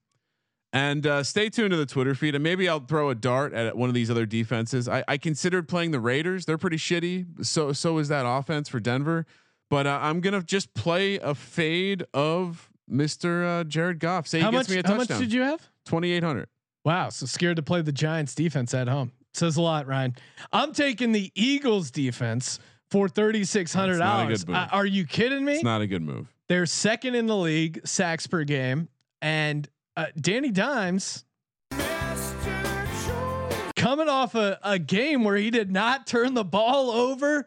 And uh, stay tuned to the Twitter feed, and maybe I'll throw a dart at one of these other defenses. I, I considered playing the Raiders; they're pretty shitty. So so is that offense for Denver. But uh, I'm gonna just play a fade of Mister uh, Jared Goff. Say How he gets much? me a How much did you have? Twenty eight hundred. Wow, so scared to play the Giants defense at home. Says a lot, Ryan. I'm taking the Eagles defense for thirty six hundred That's not a dollars. good are you kidding me? It's not a good move. They're second in the league sacks per game, and uh, Danny Dimes coming off a, a game where he did not turn the ball over.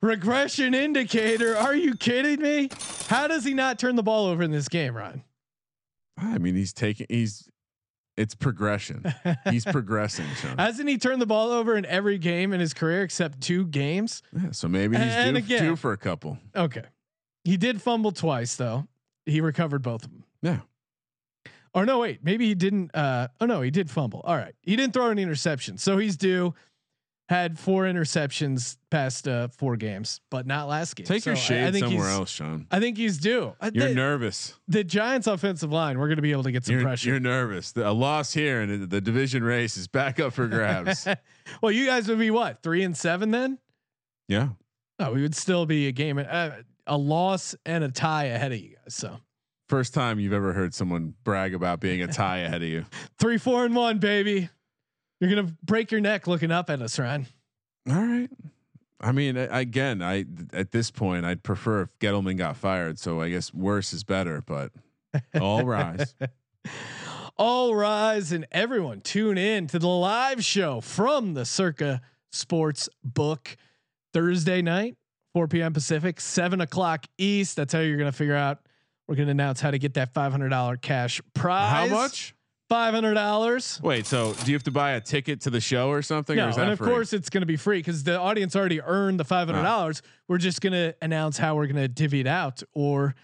Regression indicator. Are you kidding me? How does he not turn the ball over in this game, Ryan? I mean, he's taking. He's. It's progression. He's progressing, Sean. Hasn't he turned the ball over in every game in his career except two games? Yeah, so maybe he's And due, again- due for a couple. Okay. He did fumble twice though. He recovered both of them. Yeah. Or no, wait, maybe he didn't. Uh, oh no, he did fumble. All right, he didn't throw any interceptions, so he's due. Had four interceptions past uh, four games, but not last game. Take your So I- shade I think somewhere else, Sean. I think he's due. Uh, You're the, nervous. the Giants' offensive line. We're going to be able to get some You're, pressure. you're nervous. The- a loss here and the, division race is back up for grabs. well, you guys would be what three and seven then? yeah. No, we would still be a game, uh, a loss and a tie ahead of you guys. So First time you've ever heard someone brag about being a tie ahead of you. three, four, and one, baby. You're gonna break your neck looking up at us, Ryan. All right. I mean, again, I at this point I'd prefer if Gettleman got fired. So I guess worse is better. But all rise. All rise and everyone tune in to the live show from the Circa Sports Book Thursday night, 4 p.m. Pacific, 7 o'clock East. That's how you're going to figure out. We're going to announce how to get that $500 cash prize. How prize. much? $500. Wait. So do you have to buy a ticket to the show or something? No, or is that and of free? course it's going to be free because the audience already earned the five hundred dollars. We're just going to announce how we're going to divvy it out, or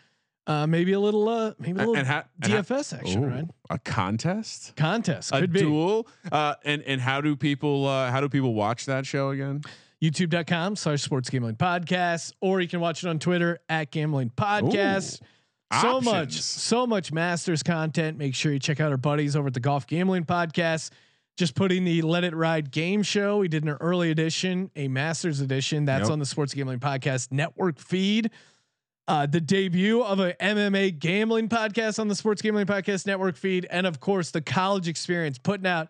Uh, maybe a little, uh, maybe a little and ha- and ha- DFS action, Ooh, right? A contest, Contest a could be duel. Uh, and and how do people uh, how do people watch that show again? youtube.com slash sports gambling podcast, or you can watch it on Twitter at gambling podcast. So much, so much Masters content. Make sure you check out our buddies over at the Golf Gambling Podcast. Just putting the Let It Ride game show. We did an early edition, a Masters edition. That's Yep. on the Sports Gambling Podcast network feed. Uh, the debut of a MMA gambling podcast on the Sports Gambling Podcast network feed, and of course the college experience, putting out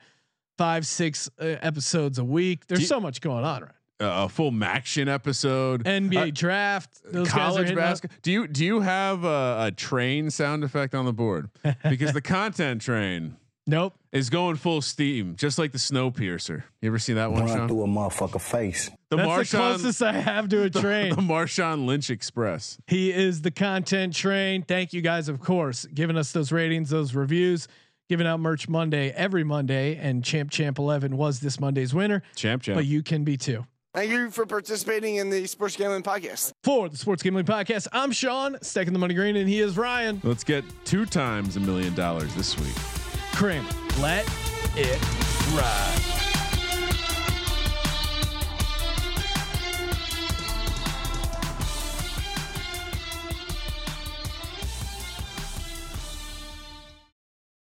five, six uh, episodes a week. There's you- so much going on, right? Uh, a full Maction episode. NBA Uh, draft, those college basketball. Do you do you have a, a train sound effect on the board? Because the content train Nope. is going full steam, just like the snow Snowpiercer. You ever see that one, Run Sean? through a motherfucker face. The That's the closest I have to a the, train. the Marshawn Lynch Express. He is the content train. Thank you guys, of course, giving us those ratings, those reviews, giving out merch Monday every Monday. And Champ Champ 11 was this Monday's winner, Champ, champ. but you can be too. Thank you for participating in the Sports Gambling Podcast. For the Sports Gambling Podcast, I'm Sean, stacking the money green, and he is Ryan Let's get two times a million dollars this week. Kramer. Let it ride.